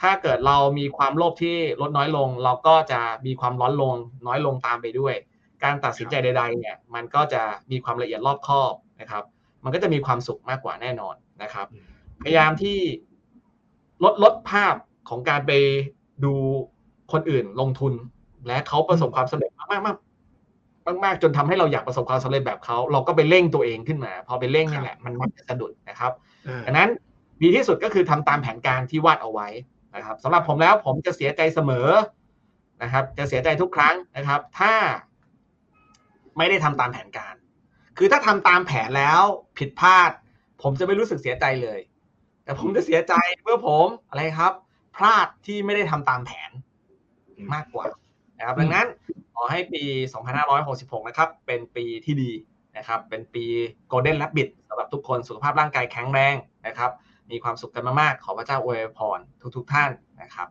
ถ้าเกิดเรามีความโลภที่ลดน้อยลง เราก็จะมีความร้อนลงน้อยลงตามไปด้วย การตัดสินใจใด ๆ เนี่ย มันก็จะมีความละเอียดรอบคอบนะครับ มันก็จะมีความสุขมากกว่าแน่นอนนะครับ พยายามที่ลดลดภาพของการไปดูคนอื่นลงทุน และเขาประสบความสำเร็จมากมากมากๆจนทำให้เราอยากประสบความสำเร็จแบบเขาเราก็ไปเร่งตัวเองขึ้นมา พอไปเร่งนี่แหละมันมักจะสะดุดนะครับดังนั้นดีที่สุดก็คือทำตามแผนการที่วาดเอาไว้นะครับสำหรับผมแล้วผมจะเสียใจเสมอนะครับ จะเสียใจทุกครั้งนะครับ ถ้า ไม่ได้ทำตามแผนการ คือถ้าทำตามแผนแล้วผิดพลาด ผมจะไม่รู้สึกเสียใจเลย แต่ผมจะเสียใจเมื่อผมอะไรครับ พลาดที่ไม่ได้ทำตามแผนมากกว่านะครับดังนั้นขอให้ปี 2566 นะครับ เป็นปีที่ดีนะครับ เป็นปีโกลเด้นและบิดสำหรับทุกคนสุขภาพร่างกายแข็งแรงนะครับ มีความสุขกันมากๆ ขอพระเจ้าอวยพรทุกๆท่านนะครับ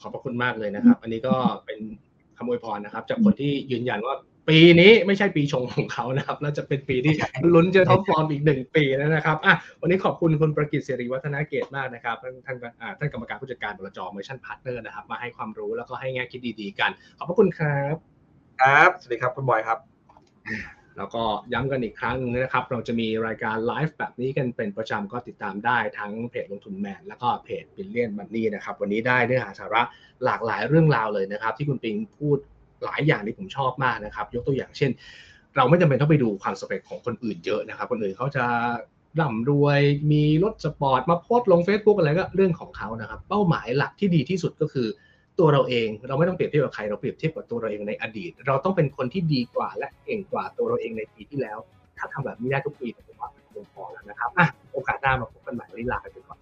ขอบพระคุณมากเลยนะครับ อันนี้ก็เป็นคำอวยพรนะครับ จากคนที่ยืนยันว่า ปีนี้ไม่ใช่ปีชงของเขานะครับแล้วจะเป็นปีที่ลุ้นจะ top form อีกหนึ่งปีนะครับอะวันนี้ขอบคุณคุณประกิตสิริวัฒนเกตุมากนะครับท่านท่านท่านกรรมการผู้จัดการบลจเมอร์ชั่นพาร์ทเนอร์นะครับ มาให้ความรู้แล้วก็ให้แง่คิดดีๆกัน ขอบพระคุณครับ ครับ สวัสดีครับคุณบอยครับแล้วก็ย้ำกันอีกครั้งนะครับ เราจะมีรายการไลฟ์แบบนี้กันเป็นประจำก็ติดตามได้ทั้งเพจลงทุนแมนแล้วก็เพจ Billion Money นะครับ วันนี้ได้เนื้อหาสาระหลากหลายเรื่องราวเลยนะครับ ที่คุณปิงพูด หลายอย่างที่ผมชอบมากนะครับ ยกตัวอย่างเช่น เราไม่จำเป็นต้องไปดูความสำเร็จของคนอื่นเยอะนะครับ คนอื่นเขาจะร่ำรวยมีรถสปอร์ตมาโพสต์ลง Facebook อะไรก็เรื่องของเขานะครับ เป้าหมายหลักที่ดีที่สุดก็คือตัวเราเองเราไม่ต้องเปรียบเทียบกับใครเราเปรียบเทียบกับตัวเราเองในอดีต เราต้องเป็นคนที่ดีกว่าและเก่งกว่าตัวเราเองในปีที่แล้ว ถ้าทำแบบนี้ได้ทุกปีผมว่าเป็นเพียงพอแล้วนะครับอะโอกาสหน้ามาพบกันใหม่วันนี้ลาไปก่อน